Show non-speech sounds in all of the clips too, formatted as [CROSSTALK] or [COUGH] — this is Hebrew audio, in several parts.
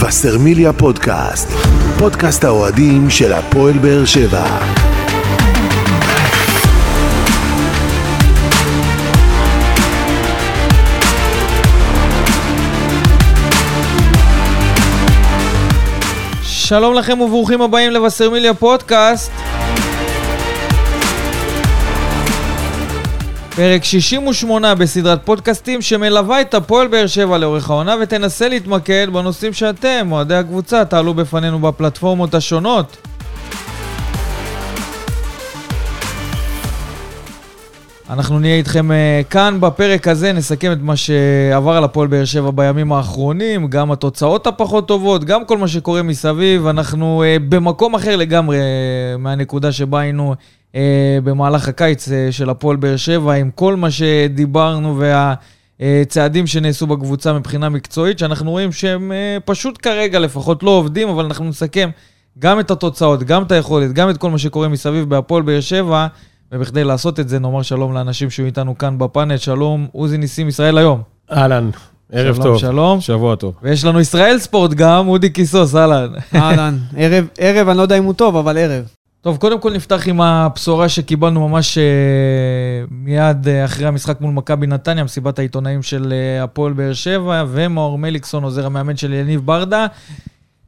וסרמיליה פודקאסט, פודקאסט האוהדים של הפועל באר שבע. שלום לכם וברוכים הבאים לבשרמיליה פודקאסט. פרק 68 בסדרת פודקאסטים שמלווה את הפועל באר שבע לאורך העונה ותנסה להתמקד בנושאים שאתם, אוהדי הקבוצה, תעלו בפנינו בפלטפורמות השונות. אנחנו נהיה איתכם uh, כאן בפרק הזה, נסכם את מה שעבר על הפועל באר שבע בימים האחרונים, גם התוצאות הפחות טובות, גם כל מה שקורה מסביב. אנחנו uh, במקום אחר לגמרי uh, מהנקודה שבה היינו במהלך הקיץ uh, של הפועל באר שבע, עם כל מה שדיברנו והצעדים שנעשו בקבוצה מבחינה מקצועית, שאנחנו רואים שהם uh, פשוט כרגע לפחות לא עובדים, אבל אנחנו נסכם גם את התוצאות, גם את היכולת, גם את כל מה שקורה מסביב בהפועל באר שבע. ובכדי לעשות את זה, נאמר שלום לאנשים שהיו איתנו כאן בפאנל. שלום, עוזי ניסים, ישראל היום. אהלן, ערב שלום, טוב. שלום. שבוע טוב. ויש לנו ישראל ספורט גם, אודי קיסוס, אהלן. אהלן, ערב, ערב, אני לא יודע אם הוא טוב, אבל ערב. טוב, קודם כל נפתח עם הבשורה שקיבלנו ממש uh, מיד uh, אחרי המשחק מול מכבי נתניה, מסיבת העיתונאים של uh, הפועל באר שבע, ומאור מליקסון, עוזר המאמן של יניב ברדה.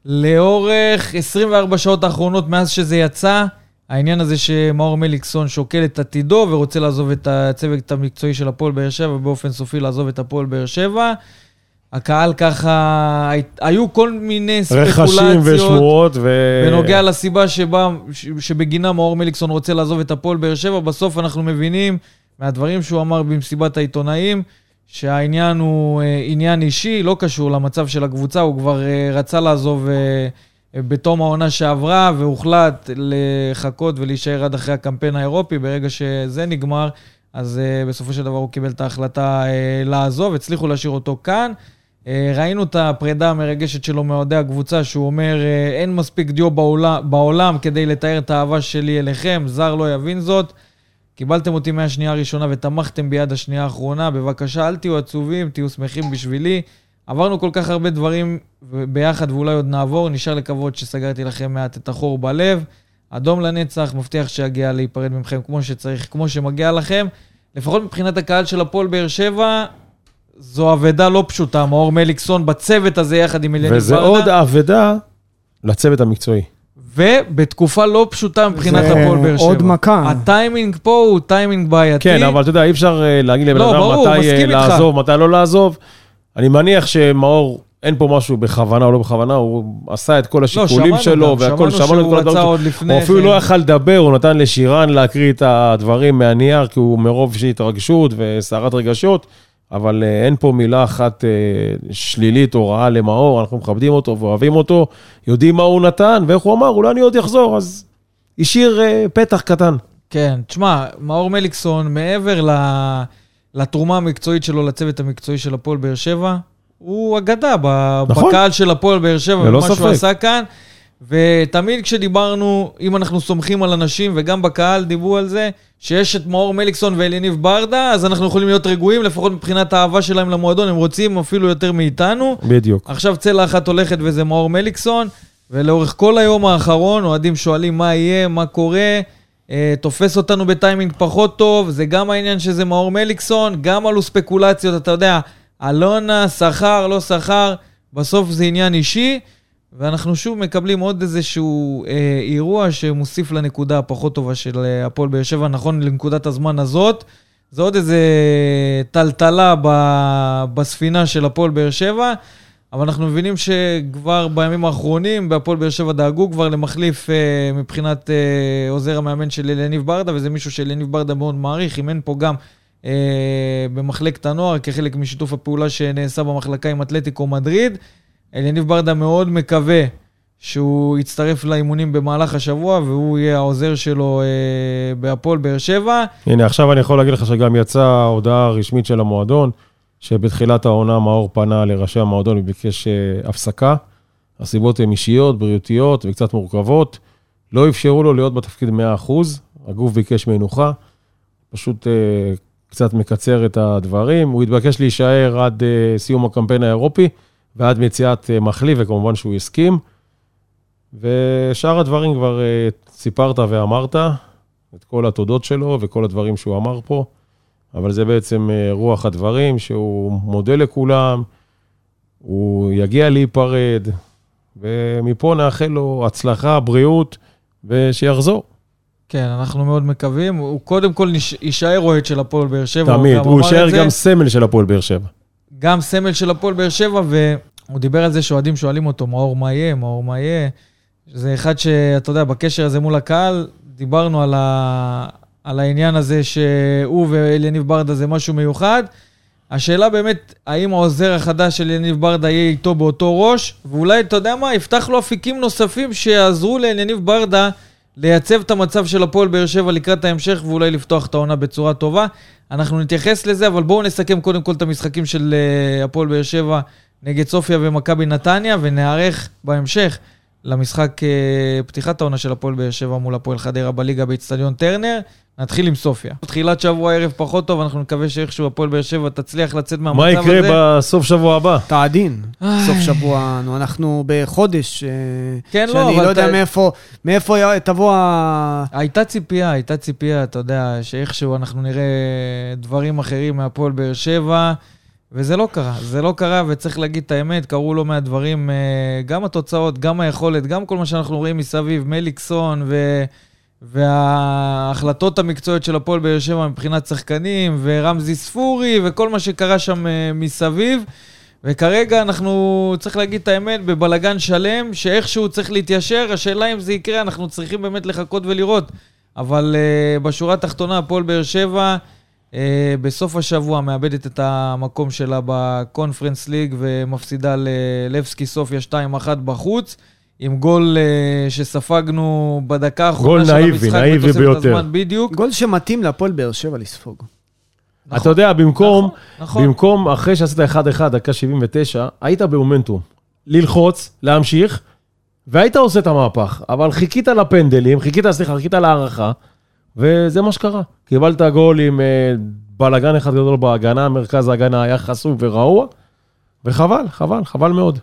לאורך 24 שעות האחרונות מאז שזה יצא, העניין הזה שמאור מליקסון שוקל את עתידו ורוצה לעזוב את הצוות המקצועי של הפועל באר שבע, ובאופן סופי לעזוב את הפועל באר שבע. הקהל ככה, היו כל מיני ספקולציות. ושמועות ו... בנוגע לסיבה שבה, שבגינה מאור מליקסון רוצה לעזוב את הפועל באר שבע, בסוף אנחנו מבינים מהדברים שהוא אמר במסיבת העיתונאים, שהעניין הוא אה, עניין אישי, לא קשור למצב של הקבוצה, הוא כבר אה, רצה לעזוב אה, בתום העונה שעברה, והוחלט לחכות ולהישאר עד אחרי הקמפיין האירופי. ברגע שזה נגמר, אז בסופו של דבר הוא קיבל את ההחלטה לעזוב, הצליחו להשאיר אותו כאן. ראינו את הפרידה המרגשת שלו מאוהדי הקבוצה, שהוא אומר, אין מספיק דיו בעולם, בעולם כדי לתאר את האהבה שלי אליכם, זר לא יבין זאת. קיבלתם אותי מהשנייה הראשונה ותמכתם ביד השנייה האחרונה, בבקשה, אל תהיו עצובים, תהיו שמחים בשבילי. עברנו כל כך הרבה דברים ביחד ואולי עוד נעבור, נשאר לקוות שסגרתי לכם מעט את החור בלב. אדום לנצח, מבטיח שיגיע להיפרד ממכם כמו שצריך, כמו שמגיע לכם. לפחות מבחינת הקהל של הפועל באר שבע, זו אבדה לא פשוטה, מאור מליקסון בצוות הזה יחד עם אליניב ברדה. וזה עוד אבדה לצוות המקצועי. ובתקופה לא פשוטה מבחינת הפועל באר שבע. עוד מכה. הטיימינג פה הוא טיימינג בעייתי. כן, אבל אתה יודע, אי אפשר להגיד לבן אדם לא, ברור, מתי לעזוב, מתי לא לעזוב. אני מניח שמאור, אין פה משהו בכוונה או לא בכוונה, הוא עשה את כל השיקולים לא, שלו, והכל, שמענו שהוא רצה עוד לפני הוא אפילו לא יכל לדבר, הוא נתן לשירן להקריא את הדברים מהנייר, כי הוא מרוב של התרגשות וסערת רגשות. אבל uh, אין פה מילה אחת uh, שלילית או רעה למאור, אנחנו מכבדים אותו ואוהבים אותו, יודעים מה הוא נתן ואיך הוא אמר, אולי אני עוד אחזור, אז השאיר uh, פתח קטן. כן, תשמע, מאור מליקסון, מעבר. לתרומה המקצועית שלו לצוות המקצועי של הפועל באר שבע, הוא אגדה נכון. בקהל של הפועל באר שבע, ומה שהוא עשה כאן. ותמיד כשדיברנו, אם אנחנו סומכים על אנשים, וגם בקהל דיברו על זה, שיש את מאור מליקסון ואליניב ברדה, אז אנחנו יכולים להיות רגועים, לפחות מבחינת האהבה שלהם למועדון, הם רוצים אפילו יותר מאיתנו. בדיוק. עכשיו צלע אחת הולכת וזה מאור מליקסון, ולאורך כל היום האחרון, אוהדים שואלים מה יהיה, מה קורה, אה, תופס אותנו בטיימינג פחות טוב, זה גם העניין שזה מאור מליקסון, גם עלו ספקולציות, אתה יודע, אלונה, שכר, לא שכר, בסוף זה עניין אישי. ואנחנו שוב מקבלים עוד איזשהו אה, אירוע שמוסיף לנקודה הפחות טובה של אה, הפועל באר שבע, נכון לנקודת הזמן הזאת. זה עוד איזה טלטלה ב, בספינה של הפועל באר שבע, אבל אנחנו מבינים שכבר בימים האחרונים בהפועל באר שבע דאגו כבר למחליף אה, מבחינת אה, עוזר המאמן של אליניב ברדה, וזה מישהו שאליניב ברדה מאוד מעריך, אם אין פה גם אה, במחלקת הנוער, כחלק משיתוף הפעולה שנעשה במחלקה עם אתלטיקו מדריד. אליניב ברדה מאוד מקווה שהוא יצטרף לאימונים במהלך השבוע, והוא יהיה העוזר שלו אה, בהפועל באר שבע. הנה, עכשיו אני יכול להגיד לך שגם יצאה הודעה רשמית של המועדון, שבתחילת העונה מאור פנה לראשי המועדון וביקש אה, הפסקה. הסיבות הן אישיות, בריאותיות וקצת מורכבות. לא אפשרו לו להיות בתפקיד 100%, הגוף ביקש מנוחה, פשוט אה, קצת מקצר את הדברים. הוא התבקש להישאר עד אה, סיום הקמפיין האירופי. ועד מציאת אה, מחליף, וכמובן שהוא הסכים. ושאר הדברים כבר אה, סיפרת ואמרת, את כל התודות שלו וכל הדברים שהוא אמר פה, אבל זה בעצם אה, רוח הדברים, שהוא מודה לכולם, הוא יגיע להיפרד, ומפה נאחל לו הצלחה, בריאות, ושיחזור. כן, אנחנו מאוד מקווים. הוא קודם כל. יישאר אוהד של הפועל באר שבע. תמיד, הוא יישאר. גם סמל של הפועל באר שבע. גם סמל של הפועל באר שבע, והוא דיבר על זה שאוהדים שואלים אותו, מאור, מה יהיה? מאור, מה יהיה? זה אחד שאתה יודע, בקשר הזה מול הקהל, דיברנו על, ה... על העניין הזה שהוא ואליניב ברדה זה משהו מיוחד. השאלה באמת, האם העוזר החדש של יניב ברדה יהיה איתו באותו ראש, ואולי, אתה יודע מה, יפתח לו אפיקים נוספים שיעזרו ליניב ברדה לייצב את המצב של הפועל באר שבע לקראת ההמשך, ואולי לפתוח את העונה בצורה טובה. אנחנו נתייחס לזה, אבל בואו נסכם קודם כל את המשחקים של אה, הפועל באר שבע נגד סופיה ומכבי נתניה, ונערך בהמשך למשחק אה, פתיחת העונה של הפועל באר שבע מול הפועל חדרה בליגה באיצטדיון טרנר. נתחיל עם סופיה. תחילת שבוע ערב פחות טוב, אנחנו נקווה שאיכשהו הפועל באר שבע תצליח לצאת מהמצב מה הזה. יקרה בסוף שבוע הבא? אתה עדין. איי. סוף שבוע, נו, אנחנו בחודש, אה, כן, לא, שאני לא יודע מאיפה, תבוא ה... הייתה ציפייה, הייתה ציפייה, אתה יודע, שאיכשהו אנחנו נראה דברים אחרים מהפועל באר שבע, וזה לא קרה. זה לא קרה, וצריך להגיד את האמת, קרו לא מעט דברים, אה, גם התוצאות, גם היכולת, גם כל מה שאנחנו רואים מסביב, מליקסון ו... וההחלטות המקצועיות של הפועל באר שבע מבחינת שחקנים, ורמזי ספורי, וכל מה שקרה שם אה, מסביב. וכרגע אנחנו, צריך להגיד את האמת, בבלגן שלם, שאיכשהו צריך להתיישר, השאלה אם זה יקרה, אנחנו צריכים באמת לחכות ולראות. אבל uh, בשורה התחתונה, הפועל באר שבע בסוף השבוע מאבדת את המקום שלה בקונפרנס ליג ומפסידה ללבסקי סופיה 2-1 בחוץ, עם גול uh, שספגנו בדקה האחרונה של נאיבי, המשחק, נאיבי בתוספת ביותר. הזמן בדיוק. גול שמתאים להפועל באר שבע לספוג. אתה יודע, במקום, נכון, נכון. במקום, אחרי שעשית 1-1, דקה 79, היית במומנטום. ללחוץ, להמשיך, והיית עושה את המהפך. אבל חיכית לפנדלים, חיכית, סליחה, חיכית להערכה, וזה מה שקרה. קיבלת גול עם אה, בלאגן אחד גדול בהגנה, מרכז ההגנה היה חסום ורעוע, וחבל, חבל, חבל מאוד.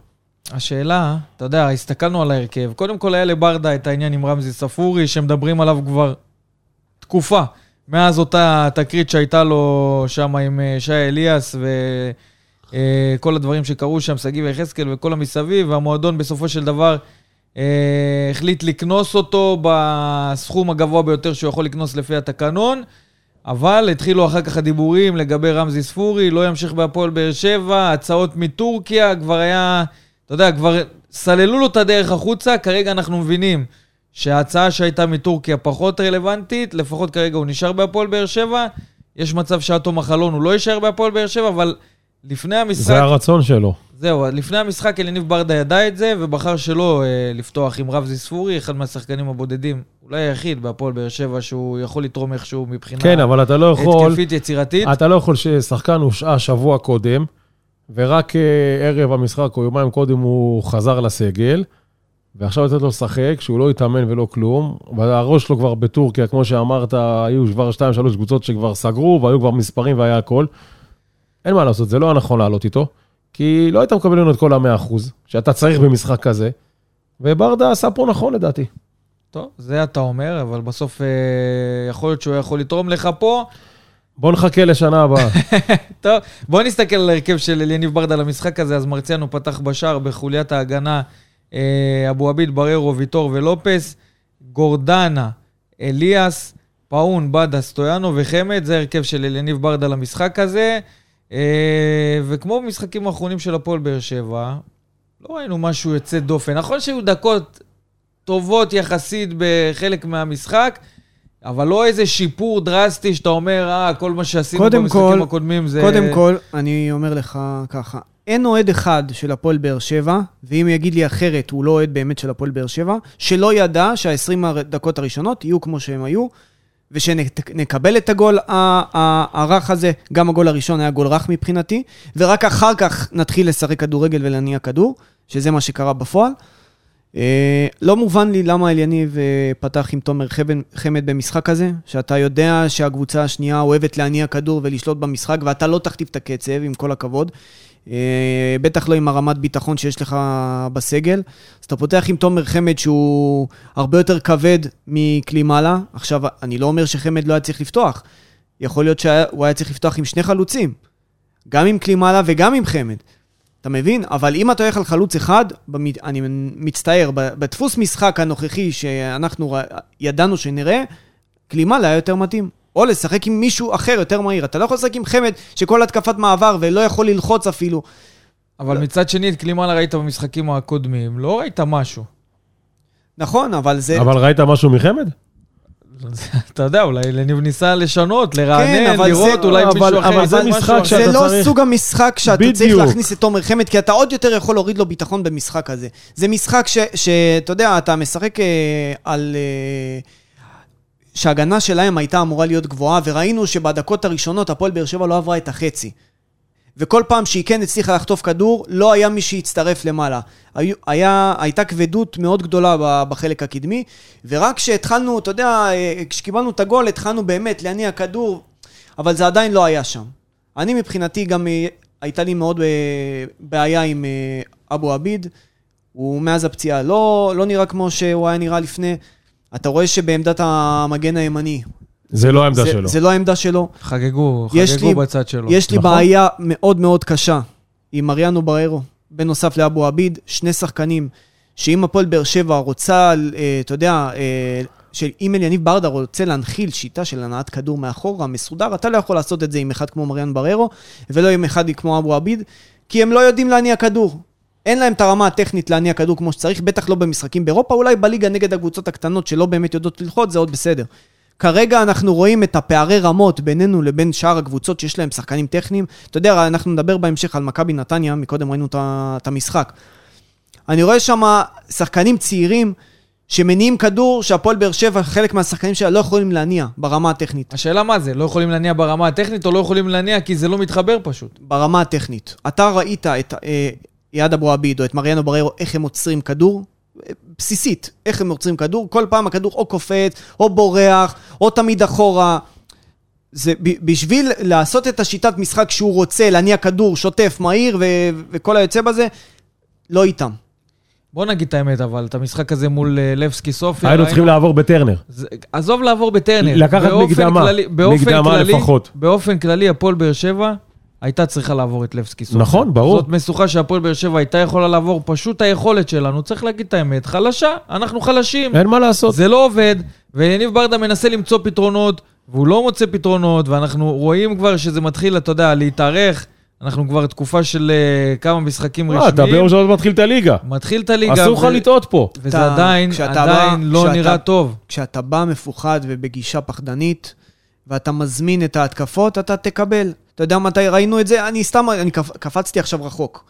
השאלה, אתה יודע, הסתכלנו על ההרכב. קודם כל היה לברדה את העניין עם רמזי ספורי, שמדברים עליו כבר תקופה. מאז אותה תקרית שהייתה לו שם עם אה, שי אליאס וכל הדברים שקרו שם, שגיב יחזקאל וכל המסביב, והמועדון בסופו של דבר אה, החליט לקנוס אותו בסכום הגבוה ביותר שהוא יכול לקנוס לפי התקנון. אבל התחילו אחר כך הדיבורים לגבי רמזי ספורי, לא ימשיך בהפועל באר שבע, הצעות מטורקיה, כבר היה, אתה יודע, כבר סללו לו את הדרך החוצה, כרגע אנחנו מבינים שההצעה שהייתה מטורקיה פחות רלוונטית, לפחות כרגע הוא נשאר בהפועל באר שבע, יש מצב שעד תום החלון הוא לא יישאר בהפועל באר שבע, אבל לפני המשחק... זה הרצון שלו. זהו, לפני המשחק אליניב ברדה ידע את זה, ובחר שלא אה, לפתוח עם רבזי ספורי, אחד מהשחקנים הבודדים, אולי היחיד בהפועל באר שבע, שהוא יכול לתרום איכשהו מבחינה כן, אבל אתה לא יכול... התקפית יצירתית. אתה לא יכול ששחקן הושעה שבוע קודם, ורק אה, ערב המשחק או יומיים קודם הוא חזר לסגל, ועכשיו לתת לו לשחק, שהוא לא התאמן ולא כלום, והראש שלו כבר בטורקיה, כמו שאמרת, היו כבר שתיים, שלוש קבוצות שכבר סגרו, והיו כבר מספרים והיה הכל. אין מה לעשות, זה לא היה נכון לעלות איתו, כי לא היית מקבל ממנו את כל המאה אחוז, שאתה צריך במשחק כזה, וברדה עשה פה נכון לדעתי. טוב, זה אתה אומר, אבל בסוף אה, יכול להיות שהוא יכול לתרום לך פה. בוא נחכה לשנה הבאה. [LAUGHS] טוב, בואו נסתכל על ההרכב של אליניב ברדה למשחק הזה. אז מרציאנו פתח בשער בחוליית ההגנה אה, אבו עביד, בררו, ויטור ולופס, גורדנה, אליאס, פאון, בדה, סטויאנו וחמד. זה ההרכב של אליניב ברדה למשחק הזה. אה, וכמו במשחקים האחרונים של הפועל באר שבע, לא ראינו משהו יוצא דופן. נכון שהיו דקות טובות יחסית בחלק מהמשחק, אבל לא איזה שיפור דרסטי שאתה אומר, אה, כל מה שעשינו במשחקים כל- הקודמים זה... קודם כל, אני אומר לך ככה, אין אוהד אחד של הפועל באר שבע, ואם יגיד לי אחרת, הוא לא אוהד באמת של הפועל באר שבע, שלא ידע שה-20 הדקות הראשונות יהיו כמו שהם היו, ושנקבל את הגול הרך הזה, גם הגול הראשון היה גול רך מבחינתי, ורק אחר כך נתחיל לשחק כדורגל ולהניע כדור, שזה מה שקרה בפועל. אה, לא מובן לי למה אליניב אה, פתח עם תומר חמד במשחק הזה, שאתה יודע שהקבוצה השנייה אוהבת להניע כדור ולשלוט במשחק, ואתה לא תכתיב את הקצב, עם כל הכבוד. אה, בטח לא עם הרמת ביטחון שיש לך בסגל. אז אתה פותח עם תומר חמד שהוא הרבה יותר כבד מקלימאלה. עכשיו, אני לא אומר שחמד לא היה צריך לפתוח. יכול להיות שהוא היה צריך לפתוח עם שני חלוצים. גם עם קלימאלה וגם עם חמד. אתה מבין? אבל אם אתה הולך על חלוץ אחד, במת... אני מצטער, בדפוס משחק הנוכחי שאנחנו. ידענו שנראה, קלימאלה היה יותר מתאים. או לשחק עם מישהו אחר יותר מהיר. אתה לא יכול לשחק עם חמד שכל התקפת מעבר ולא יכול ללחוץ אפילו. אבל מצד שני, את קלימאלה ראית במשחקים הקודמים, לא ראית משהו. נכון, אבל זה... אבל ראית משהו מחמד? אתה יודע, אולי לניב ניסה לשנות, לרענן, כן, אבל לראות, זה- אולי אבל- מישהו אחר. אבל זה משחק. שאתה זה לא צריך- סוג המשחק שאתה צריך בדיוק. להכניס את תומר חמד, כי אתה עוד יותר יכול להוריד לו ביטחון במשחק הזה. זה משחק ש- שאתה יודע, אתה משחק אה, על... אה, שההגנה שלהם הייתה אמורה להיות גבוהה, וראינו שבדקות הראשונות הפועל באר שבע לא עברה את החצי. וכל פעם שהיא כן הצליחה לחטוף כדור, לא היה מי שיצטרף למעלה. היו, היה, הייתה כבדות מאוד גדולה בחלק הקדמי, ורק כשהתחלנו, אתה יודע, אה, כשקיבלנו את הגול, התחלנו באמת להניע כדור, אבל זה עדיין לא היה שם. אני מבחינתי גם אה, הייתה לי מאוד אה, בעיה עם אבו עביד. הוא מאז הפציעה לא, לא נראה כמו שהוא היה נראה לפני. אתה רואה שבעמדת המגן הימני, זה לא העמדה זה, שלו. זה לא העמדה שלו. חגגו, יש חגגו לי- בצד שלו. יש לי נכון. בעיה מאוד מאוד קשה עם מריאנו בררו, בנוסף לאבו עביד, שני שחקנים, שאם הפועל באר שבע רוצה, אה, אתה יודע, אה, שאם אליניב ברדה רוצה להנחיל שיטה של הנעת כדור מאחורה, מסודר, אתה לא יכול לעשות את זה עם אחד כמו מריאן בררו, ולא עם אחד כמו אבו עביד, כי הם לא יודעים להניע כדור. אין להם את הרמה הטכנית להניע כדור כמו שצריך, בטח לא במשחקים באירופה, אולי בליגה נגד הקבוצות הקטנות שלא באמת יודעות ללחוץ, זה עוד בסדר. כרגע אנחנו רואים את הפערי רמות בינינו לבין שאר הקבוצות שיש להם שחקנים טכניים. אתה יודע, אנחנו נדבר בהמשך על מכבי נתניה, מקודם ראינו את המשחק. אני רואה שם שחקנים צעירים שמניעים כדור שהפועל באר שבע, חלק מהשחקנים שלה לא יכולים להניע ברמה הטכנית. השאלה מה זה, לא יכולים להניע ברמה הטכנית או לא יכולים להניע כי זה לא מתחבר פשוט. ברמה הטכנית. אתה ראית את יעד אבו עביד או את מריאנו בררו, איך הם עוצרים כדור? בסיסית, איך הם עוצרים כדור? כל פעם הכדור או קופץ, או בורח, או תמיד אחורה. זה בשביל לעשות את השיטת משחק שהוא רוצה, להניע כדור שוטף, מהיר ו- וכל היוצא בזה, לא איתם. בוא נגיד את האמת, אבל את המשחק הזה מול אה, לבסקי סופיה... היינו צריכים לעבור בטרנר. זה- עזוב לעבור בטרנר. לקחת באופן מקדמה. כללי- באופן מקדמה כללי- לפחות. באופן כללי, הפועל באר שבע הייתה צריכה לעבור את לבסקי סופיה. נכון, ברור. זאת משוכה שהפועל באר שבע הייתה יכולה לעבור, פשוט היכולת שלנו, צריך להגיד את האמת, חלשה, אנחנו חלשים. אין מה לעשות. זה לא עובד, ויניב ברדה מנסה למצוא פתרונות, והוא לא מוצא פתרונות, ואנחנו רואים כבר שזה מתחיל, אתה יודע, להתארך. אנחנו כבר תקופה של אה, כמה משחקים אה, אתה רשמיים. ביום שלוש מתחיל את הליגה. מתחיל את הליגה. אסור לך ו- לטעות פה. וזה אתה- עדיין, עדיין בא- לא כשאתה- נראה טוב. כשאתה בא מפוחד ובגישה פחדנית, ואתה מזמין את ההתקפות, אתה תקבל. אתה יודע מתי ראינו את זה? אני סתם, אני קפ, קפצתי עכשיו רחוק.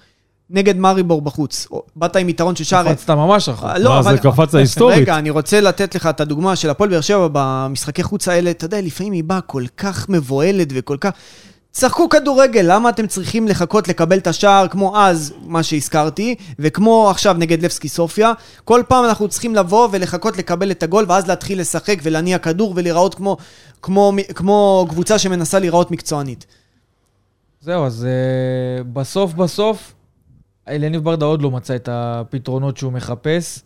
נגד מאריבור בחוץ. באת עם יתרון של שער... קפצת ממש רחוק. אה, לא, אבל... זה קפץ היסטורית. רגע, אני רוצה לתת לך את הדוגמה של הפועל באר שבע במשחקי חוץ האלה. אתה יודע, לפעמים היא באה כל כך מבוהלת וכל כך... תשחקו כדורגל, למה אתם צריכים לחכות לקבל את השער כמו אז, מה שהזכרתי, וכמו עכשיו נגד לבסקי סופיה? כל פעם אנחנו צריכים לבוא ולחכות לקבל את הגול, ואז להתחיל לשחק ולהניע כדור ולהיראות כמו, כמו, כמו קבוצה שמנסה להיראות מקצוענית. זהו, אז uh, בסוף בסוף, אליניב ברדה עוד לא מצא את הפתרונות שהוא מחפש,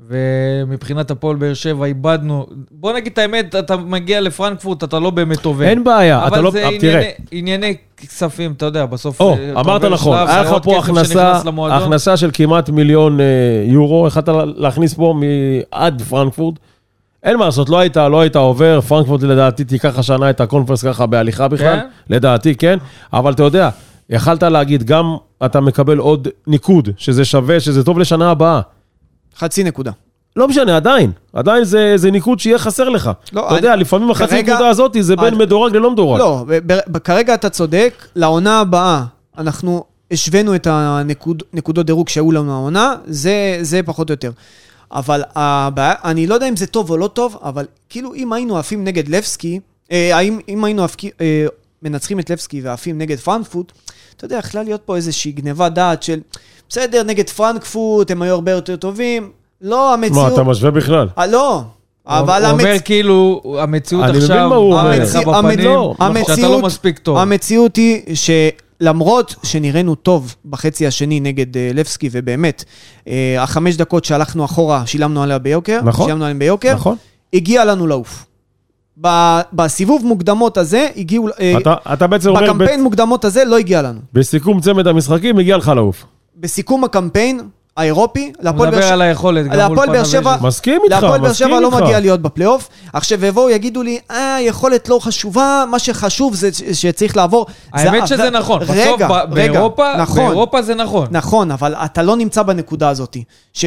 ומבחינת הפועל באר שבע איבדנו... בוא נגיד את האמת, אתה מגיע לפרנקפורט, אתה לא באמת עובד. אין בעיה, אתה אבל לא... זה אה, ענייני, ענייני כספים, אתה יודע, בסוף... או, אתה אמרת נכון, היה לך פה הכנסה. הכנסה של כמעט מיליון אה, יורו, יכלת להכניס פה עד פרנקפורט. אין מה לעשות, לא היית, לא היית עובר, פרנקפורט לדעתי תיקח השנה את הקונפרס ככה בהליכה בכלל, כן? לדעתי כן, אבל אתה יודע, יכלת להגיד, גם אתה מקבל עוד ניקוד, שזה שווה, שזה טוב לשנה הבאה. חצי נקודה. לא משנה, עדיין, עדיין זה, זה ניקוד שיהיה חסר לך. לא, אתה יודע, אני- לפעמים החצי כרגע- נקודה הזאת זה בין אני- מדורג ללא מדורג. לא, ב- ב- כרגע אתה צודק, לעונה הבאה אנחנו השווינו את הנקודות דירוג שהיו לנו העונה, זה, זה פחות או יותר. אבל הבעיה, אני לא יודע אם זה טוב או לא טוב, אבל כאילו אם היינו עפים נגד לבסקי, אה, האם, אם היינו עפקי, אה, מנצחים את לבסקי ועפים נגד פרנקפורט, אתה יודע, יכלה להיות פה איזושהי גניבת דעת של, בסדר, נגד פרנקפורט הם היו הרבה יותר טובים, לא, מה, המציאות... אתה משווה בכלל? אה, לא, אבל הוא אומר המציאות... כאילו, המציאות אני מבין עכשיו, מה הוא אומר. לך המציא- בפנים, שאתה לא המציאות- מספיק טוב. המציאות היא למרות שנראינו טוב בחצי השני נגד אה, לבסקי, ובאמת, אה, החמש דקות שהלכנו אחורה, שילמנו עליה ביוקר, נכון. שילמנו עליהם ביוקר, נכון. הגיע לנו לעוף. ב- בסיבוב מוקדמות הזה, הגיעו, אה, אתה- אתה בעצם אומר, בקמפיין מוקדמות הזה לא הגיע לנו. בסיכום צמד המשחקים, הגיע לך לעוף. בסיכום הקמפיין האירופי, להפועל באר מדבר שבע... על היכולת, גם מול באר שבע- פנבז'יס. מסכים איתך, להפועל באר מסכים שבע לא איתך. מגיע להיות בפלייאוף. עכשיו יבואו, יגידו לי, אה, יכולת לא חשובה, מה שחשוב זה שצריך לעבור. האמת זה- שזה זה- נכון, בסוף רגע, ב- רגע, באירופה, נכון, באירופה זה נכון. נכון, אבל אתה לא נמצא בנקודה הזאת. ש...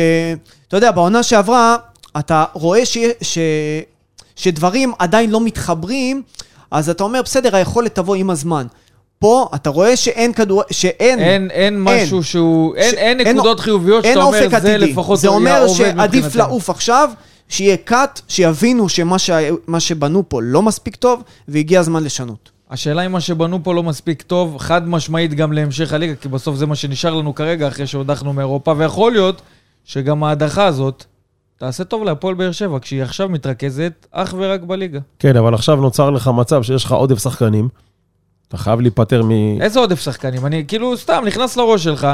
אתה יודע, בעונה שעברה, אתה רואה ש... ש... שדברים עדיין לא מתחברים, אז אתה אומר, בסדר, היכולת תבוא עם הזמן. פה אתה רואה שאין כדור... שאין... אין, אין משהו שהוא, אין, ש- אין אין- נקודות חיוביות אין שאתה אומר, אופק זה עתידי. לפחות זה היה אומר שעדיף מבחינתנו." לעוף עכשיו, שיהיה cut, שיבינו שמה ש... שבנו פה לא מספיק טוב, והגיע הזמן לשנות. השאלה אם מה שבנו פה לא מספיק טוב, חד משמעית גם להמשך הליגה, כי בסוף זה מה שנשאר לנו כרגע אחרי שהודחנו מאירופה, ויכול להיות שגם ההדחה הזאת תעשה טוב להפועל באר שבע, כשהיא עכשיו מתרכזת אך ורק בליגה. כן, אבל עכשיו נוצר לך מצב שיש לך עודף שחקנים. אתה חייב להיפטר מ... איזה עודף שחקנים? אני כאילו סתם נכנס לראש שלך,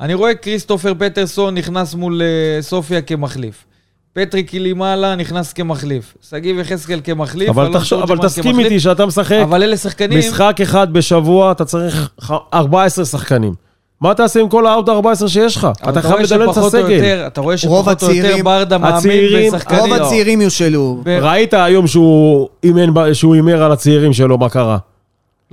אני רואה כריסטופר פטרסון נכנס מול אה, סופיה כמחליף. פטריק קילימאלה נכנס כמחליף. שגיב יחזקאל כמחליף. אבל, תחשוב, אבל תסכים כמחליף. איתי שאתה משחק אבל אלה שחקנים... משחק אחד בשבוע, אתה צריך ח- 14 שחקנים. מה תעשה עם כל האוט 14 שיש לך? אתה חייב לדלל את הסגל. אתה רואה שפחות או יותר ברדה מאמין הצעירים- בשחקנים. רוב. הצעירים יושאלו. ב- ראית היום שהוא הימר על הצעירים שלו, מה קרה?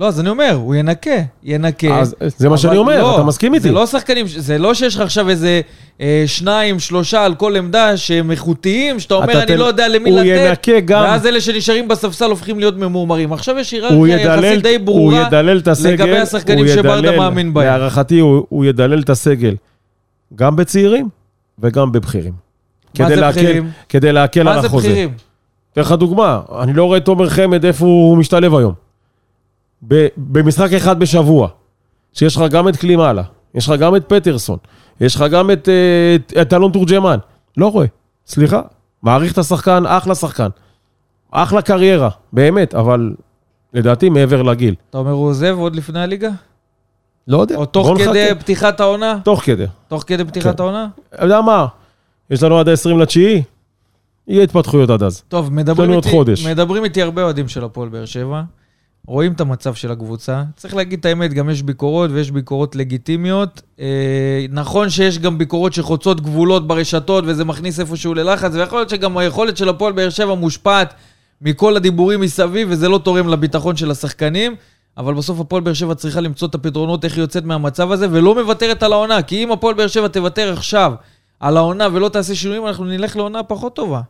לא, אז אני אומר, הוא ינקה, ינקה. אז זה מה שאני אומר, לא, אתה מסכים איתי. זה לא שחקנים, זה לא שיש לך עכשיו איזה אה, שניים, שלושה על כל עמדה שהם איכותיים, שאתה אומר, אני תן- לא יודע למי הוא לתת, ינקה גם- ואז אלה שנשארים בספסל הופכים להיות ממורמרים. עכשיו יש הוא היררכיה יחסית די הוא ברורה ידלל את הסגל, לגבי השחקנים הוא שברדה מאמין בהם. להערכתי הוא, הוא ידלל את הסגל, גם בצעירים וגם בבכירים. מה כדי זה להקל- בכירים? כדי להקל מה על זה החוזה. בכירים? אתן לך דוגמה, אני לא רואה את תומר חמד איפה הוא משתלב היום. ב- במשחק אחד בשבוע, שיש לך גם את קלימאלה, יש לך גם את פטרסון, יש לך גם את, אה, את, את אלון תורג'מן. לא רואה, סליחה. מעריך את השחקן, אחלה שחקן. אחלה קריירה, באמת, אבל לדעתי מעבר לגיל. אתה אומר, הוא עוזב עוד לפני הליגה? לא יודע. או תוך נחכה. כדי פתיחת העונה? תוך כדי. תוך כדי פתיחת כן. העונה? אתה יודע מה? יש לנו עד ה-20 לתשיעי, יהיה התפתחויות עד אז. טוב, מדברים איתי. מדברים איתי הרבה אוהדים של הפועל באר שבע, רואים את המצב של הקבוצה. צריך להגיד את האמת, גם יש ביקורות ויש ביקורות לגיטימיות. אה, נכון שיש גם ביקורות שחוצות גבולות ברשתות וזה מכניס איפשהו ללחץ, ויכול להיות שגם היכולת של הפועל באר שבע מושפעת מכל הדיבורים מסביב, וזה לא תורם לביטחון של השחקנים. אבל בסוף הפועל באר שבע צריכה למצוא את הפתרונות איך היא יוצאת מהמצב הזה, ולא מוותרת על העונה. כי אם הפועל באר שבע תוותר עכשיו על העונה ולא תעשה שינויים, אנחנו נלך לעונה פחות טובה.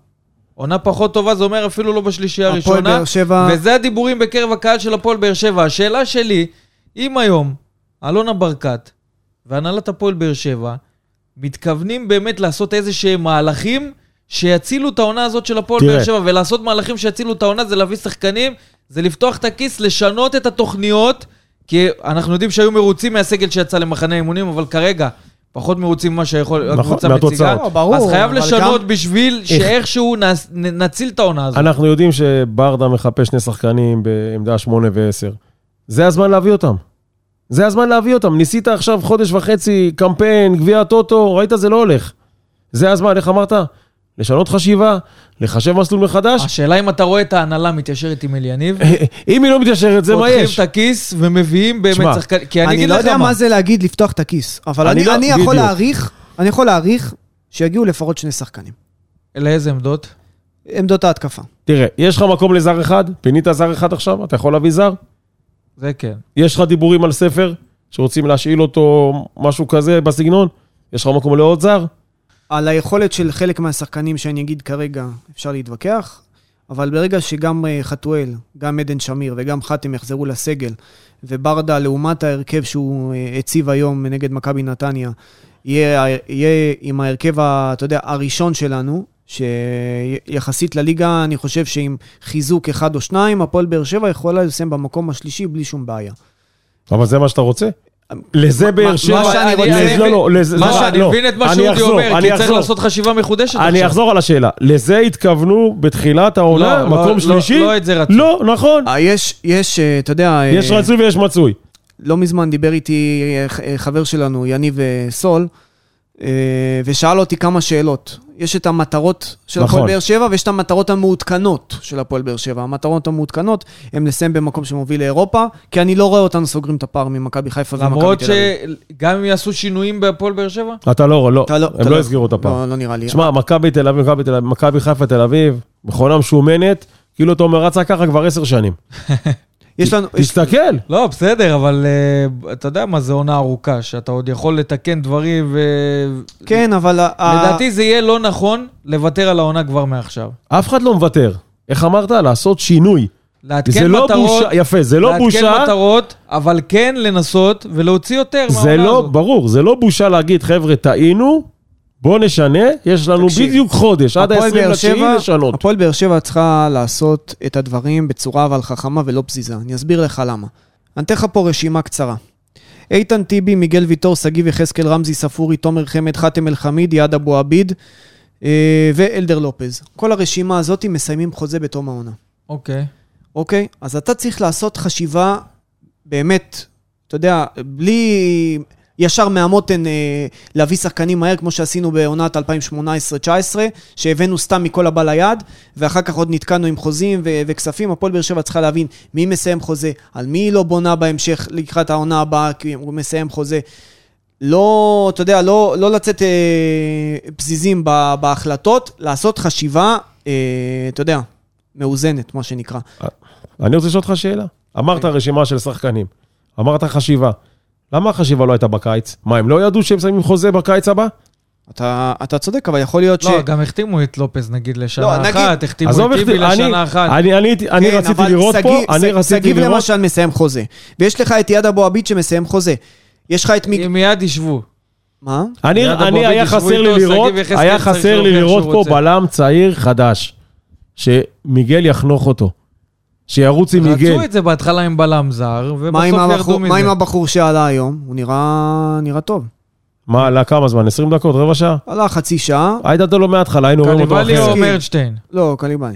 עונה פחות טובה, זה אומר אפילו לא בשלישייה הראשונה. שבע... וזה הדיבורים בקרב הקהל של הפועל באר שבע. השאלה שלי, אם היום אלונה ברקת והנהלת הפועל באר שבע מתכוונים באמת לעשות איזה שהם מהלכים שיצילו את העונה הזאת של הפועל. באר שבע, ולעשות מהלכים שיצילו את העונה זה להביא שחקנים, זה לפתוח את הכיס, לשנות את התוכניות, כי אנחנו יודעים שהיו מרוצים מהסגל שיצא למחנה אימונים, אבל כרגע פחות מרוצים ממה שהקבוצה נכון, מציגה. מהתוצאות. לא, ברור, אז חייב לשנות גם- בשביל שאיכשהו נס- נ- נציל את העונה הזאת. אנחנו יודעים שברדה מחפש שני שחקנים בעמדה 8 ו-10. זה הזמן להביא אותם. זה הזמן להביא אותם. ניסית עכשיו חודש וחצי קמפיין, גביע הטוטו, ראית זה לא הולך. זה הזמן, איך אמרת? לשנות חשיבה, לחשב מסלול מחדש. השאלה אם אתה רואה את ההנהלה מתיישרת עם אליניב, [LAUGHS] אם היא לא מתיישרת, זה מה פותחים יש. את הכיס ומביאים באמת שחקנים, כי אני אני אגיד לא לך יודע מה, מה זה להגיד לפתוח את הכיס, אבל אני אני לא- אני יכול. להעריך, אני יכול להעריך שיגיעו לפחות שני שחקנים. לאיזה עמדות? עמדות ההתקפה. תראה, יש לך מקום לזר אחד? פינית זר אחד עכשיו? אתה יכול להביא זר? זה כן. יש לך דיבורים על ספר שרוצים להשאיל אותו, משהו כזה בסגנון? יש לך מקום לעוד זר? על היכולת של חלק מהשחקנים שאני אגיד כרגע, אפשר להתווכח, אבל ברגע שגם אה, חתואל, גם עדן שמיר וגם חתם יחזרו לסגל, וברדה, לעומת ההרכב שהוא אה, הציב היום נגד מכבי נתניה, יהיה, יהיה עם ההרכב, ה- אתה יודע, הראשון שלנו, שיחסית לליגה, אני חושב שעם חיזוק אחד או שניים, הפועל באר שבע יכולה לסיים במקום השלישי בלי שום בעיה. אבל זה מה שאתה רוצה? לזה באר מה שבע... שאני רוצה- לזה- לא, לא, לזה- מה לא, שאני לא. מבין את מה אני שאודי אומר, אני כי צריך אחזור. לעשות חשיבה מחודשת אני עכשיו. אחזור על השאלה. לזה התכוונו בתחילת העונה, לא, מקום לא, שלישי? לא את זה רצו. לא, נכון. אה, יש, יש, אה, אתה יודע... אה, יש רצוי ויש מצוי. לא מזמן דיבר איתי חבר שלנו, יניב סול, ושאל אותי כמה שאלות. יש את המטרות של נכון. הפועל באר שבע ויש את המטרות המעודכנות של הפועל באר שבע. המטרות המעודכנות הן לסיים במקום שמוביל לאירופה, כי אני לא רואה אותנו סוגרים את הפער ממכבי חיפה ומכבי למרות תל אביב. שגם אם יעשו שינויים בהפועל באר שבע? אתה לא, לא, אתה לא- הם לא יסגרו את הפער. לא, לא נראה לי. שמע, מכבי תל אביב, מכבי תל אביב, מכבי חיפה תל אביב, מכונה משומנת, כאילו אתה אומר, רצה ככה כבר עשר שנים. [LAUGHS] יש לנו... תסתכל. לא, בסדר, אבל uh, אתה יודע מה זה עונה ארוכה, שאתה עוד יכול לתקן דברים ו... כן, אבל... לדעתי זה יהיה לא נכון לוותר על העונה כבר מעכשיו. אף אחד לא מוותר. איך אמרת? לעשות שינוי. לעדכן זה לא מטרות, בושה, יפה, זה לא לעדכן בושה, מטרות, אבל כן לנסות ולהוציא יותר זה מהעונה לא, הזאת. ברור, זה לא בושה להגיד, חבר'ה, טעינו, בוא נשנה, יש לנו תקשיב, בדיוק חודש, עד הפועל באר ה-20 שבע- לתשיעי לשנות. הפועל באר שבע צריכה לעשות את הדברים בצורה אבל חכמה ולא פזיזה. אני אסביר לך למה. אני אתן לך פה רשימה קצרה. איתן טיבי, מיגל ויטור, שגיב יחזקאל, רמזי ספורי, תומר חמד, חאתם אל-חמיד, יעד אבו עביד אה, ואלדר לופז. כל הרשימה הזאת מסיימים חוזה בתום העונה. אוקיי. אוקיי? אז אתה צריך לעשות חשיבה באמת, אתה יודע, בלי ישר מהמותן אה, להביא שחקנים מהר, כמו שעשינו בעונת 2018-2019, שהבאנו סתם מכל הבא ליד, ואחר כך עוד נתקענו עם חוזים ו- וכספים. הפועל באר שבע צריכה להבין מי מסיים חוזה, על מי היא לא בונה בהמשך לקראת העונה הבאה, כי הוא מסיים חוזה. לא, אתה יודע, לא, לא לצאת אה, פזיזים ב- בהחלטות, לעשות חשיבה, אה, אתה יודע, מאוזנת, מה שנקרא. אני רוצה לשאול אותך שאלה. אמרת כן. רשימה של שחקנים, אמרת חשיבה. למה החשיבה לא הייתה בקיץ? מה, הם לא ידעו שהם שמים חוזה בקיץ הבא? אתה, אתה צודק, אבל יכול להיות ש... לא, גם החתימו את לופז נגיד לשנה לא, נגיד- אחת, החתימו את טיבי איך- אני- לשנה אחת. אני- אני אני כן, רציתי אבל לראות שגיב- פה, אני ש- רציתי שגיב לראות... למשל מסיים חוזה, ויש לך את יד אבו עביד שמסיים חוזה. יש לך את מיג... הם מיד ישבו. מה? אני, אני היה חסר לי לראות, היה חסר לי לראות פה. בלם צעיר חדש, שמיגל יחנוך אותו, שירוץ עם מיגל. רצו את זה בהתחלה עם בלם זר, ובסוף הבחור, ירדו מה עם מזה. הבחור שעלה היום? הוא נראה, נראה טוב. מה, עלה כמה זמן? 20 דקות? רבע שעה? עלה חצי שעה. היית אותו לו מההתחלה, היינו רואים אותו קליבאלי או. מרדשטיין? לא, קליבאי.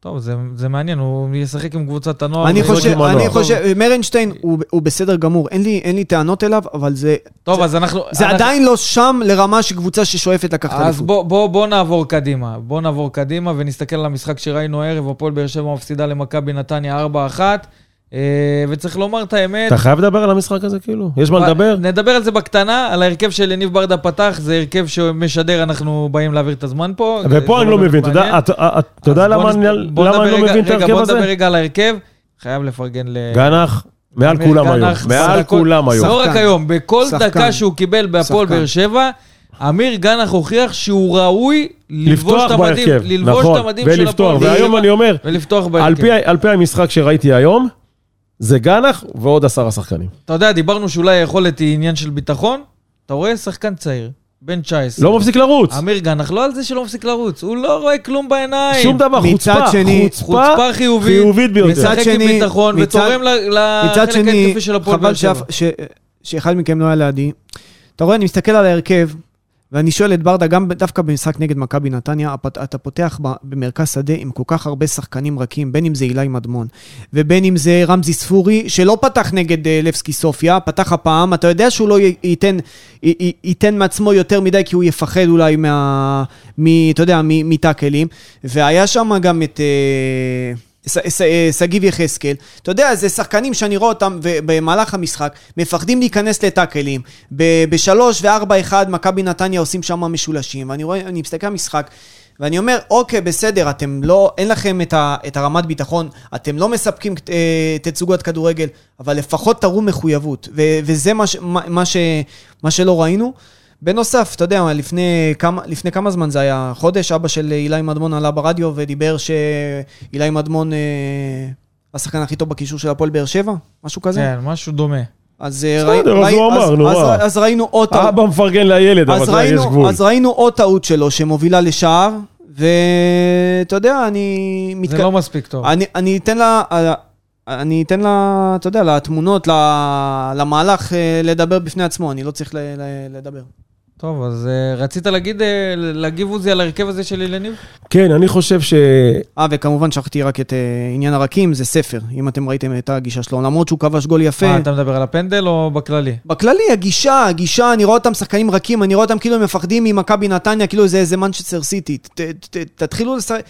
טוב, זה- זה מעניין, הוא ישחק עם קבוצת הנוער. אני חושב, אני הנוער. חושב, מרנשטיין הוא, הוא בסדר גמור, אין לי, אין לי טענות אליו, אבל זה, טוב, אז אנחנו... זה אנחנו- עדיין לא שם לרמה של קבוצה ששואפת לקחת אז אליפות. בוא, בוא, בוא נעבור קדימה. בוא נעבור קדימה ונסתכל על המשחק שראינו הערב, הפועל באר שבע מפסידה למכבי נתניה 4-1. אה, וצריך לומר את האמת. אתה חייב לדבר על המשחק הזה, כאילו? יש מה לדבר? נדבר על זה בקטנה, על ההרכב של יניב ברדה פתח, זה הרכב שמשדר, אנחנו באים להעביר את הזמן פה. ופה אני לא מבין, אתה יודע- אז בוא למה אני לא רגע- מבין את רגע, ההרכב בוא נדבר הזה? רגע על ההרכב. חייב לפרגן ל... גנח, מעל כולם היום. מעל כולם היום. לא רק. היום, בכל. דקה שהוא קיבל בהפועל. באר שבע, אמיר גנח הוכיח שהוא ראוי ללבוש לפתוח את המדים, בהרכב, ללבוש נכון, את המדים של ולפתוח. הפועל באר והיום שבע אני אומר, ולפתוח על בהרכב. פי- על פי המשחק שראיתי היום, זה גנח ועוד עשרה שחקנים. אתה יודע, דיברנו שאולי היכולת היא עניין של ביטחון. אתה רואה שחקן צעיר, בן 19. לא מפסיק לרוץ. אמיר גנח, לא על זה שלא מפסיק לרוץ, הוא לא רואה כלום בעיניים. שום דבר, מצד חוצפה, שני- חוצפה חוצפה חיובית, חיובית ביותר. מצד משחק עם שני- ביטחון מצד- ותורם ל- מצד לחלק שני, ההתקפי של הפועל באר חבל שבע. שאף- ש- שאחד מכם לא היה לידי. אתה רואה, אני מסתכל על ההרכב, ואני שואל את ברדה, גם דווקא במשחק נגד מכבי נתניה, אתה פותח במרכז שדה עם כל כך הרבה שחקנים רכים, בין אם זה אילי מדמון, ובין אם זה רמזי ספורי, שלא פתח נגד אה, לבסקי סופיה, פתח הפעם, אתה יודע שהוא לא ייתן, י- ייתן מעצמו יותר מדי, כי הוא יפחד אולי מה... מ, אתה יודע, מטאקלים, והיה שם גם את... אה, שגיב יחזקאל, אתה יודע, זה שחקנים שאני רואה אותם במהלך המשחק, מפחדים להיכנס לטאקלים. בשלוש וארבע אחד, מכבי נתניה עושים שם משולשים, ואני רואה, אני מסתכל על המשחק, ואני אומר, אוקיי, בסדר, אתם לא, אין לכם את, ה, את הרמת ביטחון, אתם לא מספקים אה, תצוגת כדורגל, אבל לפחות תראו מחויבות, ו- וזה מה, מה, מה, ש, מה שלא ראינו. בנוסף, אתה יודע, לפני כמה, לפני כמה זמן זה היה? חודש, אבא של אילי מדמון עלה ברדיו ודיבר שאילי מדמון אה, השחקן הכי טוב בקישור של הפועל באר שבע? משהו כזה? כן, משהו דומה. אז אה, בסדר, ראי- אז הוא ראי- אמר, נו, אז- מה? אז ראינו עוד טעות. אבא מפרגן לילד, אבל יודע, יש ראינו, גבול. אז ראינו עוד טעות שלו שמובילה לשער, ואתה יודע, אני... זה מתק- לא מספיק טוב. אני, אני אתן לה... אני אתן לה, אתה יודע, לתמונות, למהלך אה, לדבר בפני עצמו, אני לא צריך לדבר. טוב, אז אה, רצית להגיד, אה, להגיב עוזי על ההרכב הזה של אליניב? כן, אני חושב ש... אה, וכמובן שכחתי רק את אה, עניין הרכים, זה ספר, אם אתם ראיתם את הגישה שלו, למרות שהוא כבש גול יפה. מה, אתה מדבר על הפנדל או בכללי? בכללי, הגישה, הגישה, אני רואה אותם שחקנים רכים, אני רואה אותם כאילו הם מפחדים ממכבי נתניה, כאילו זה איזה מנצ'סטר סיטי. ת- ת- תתחילו לשחק...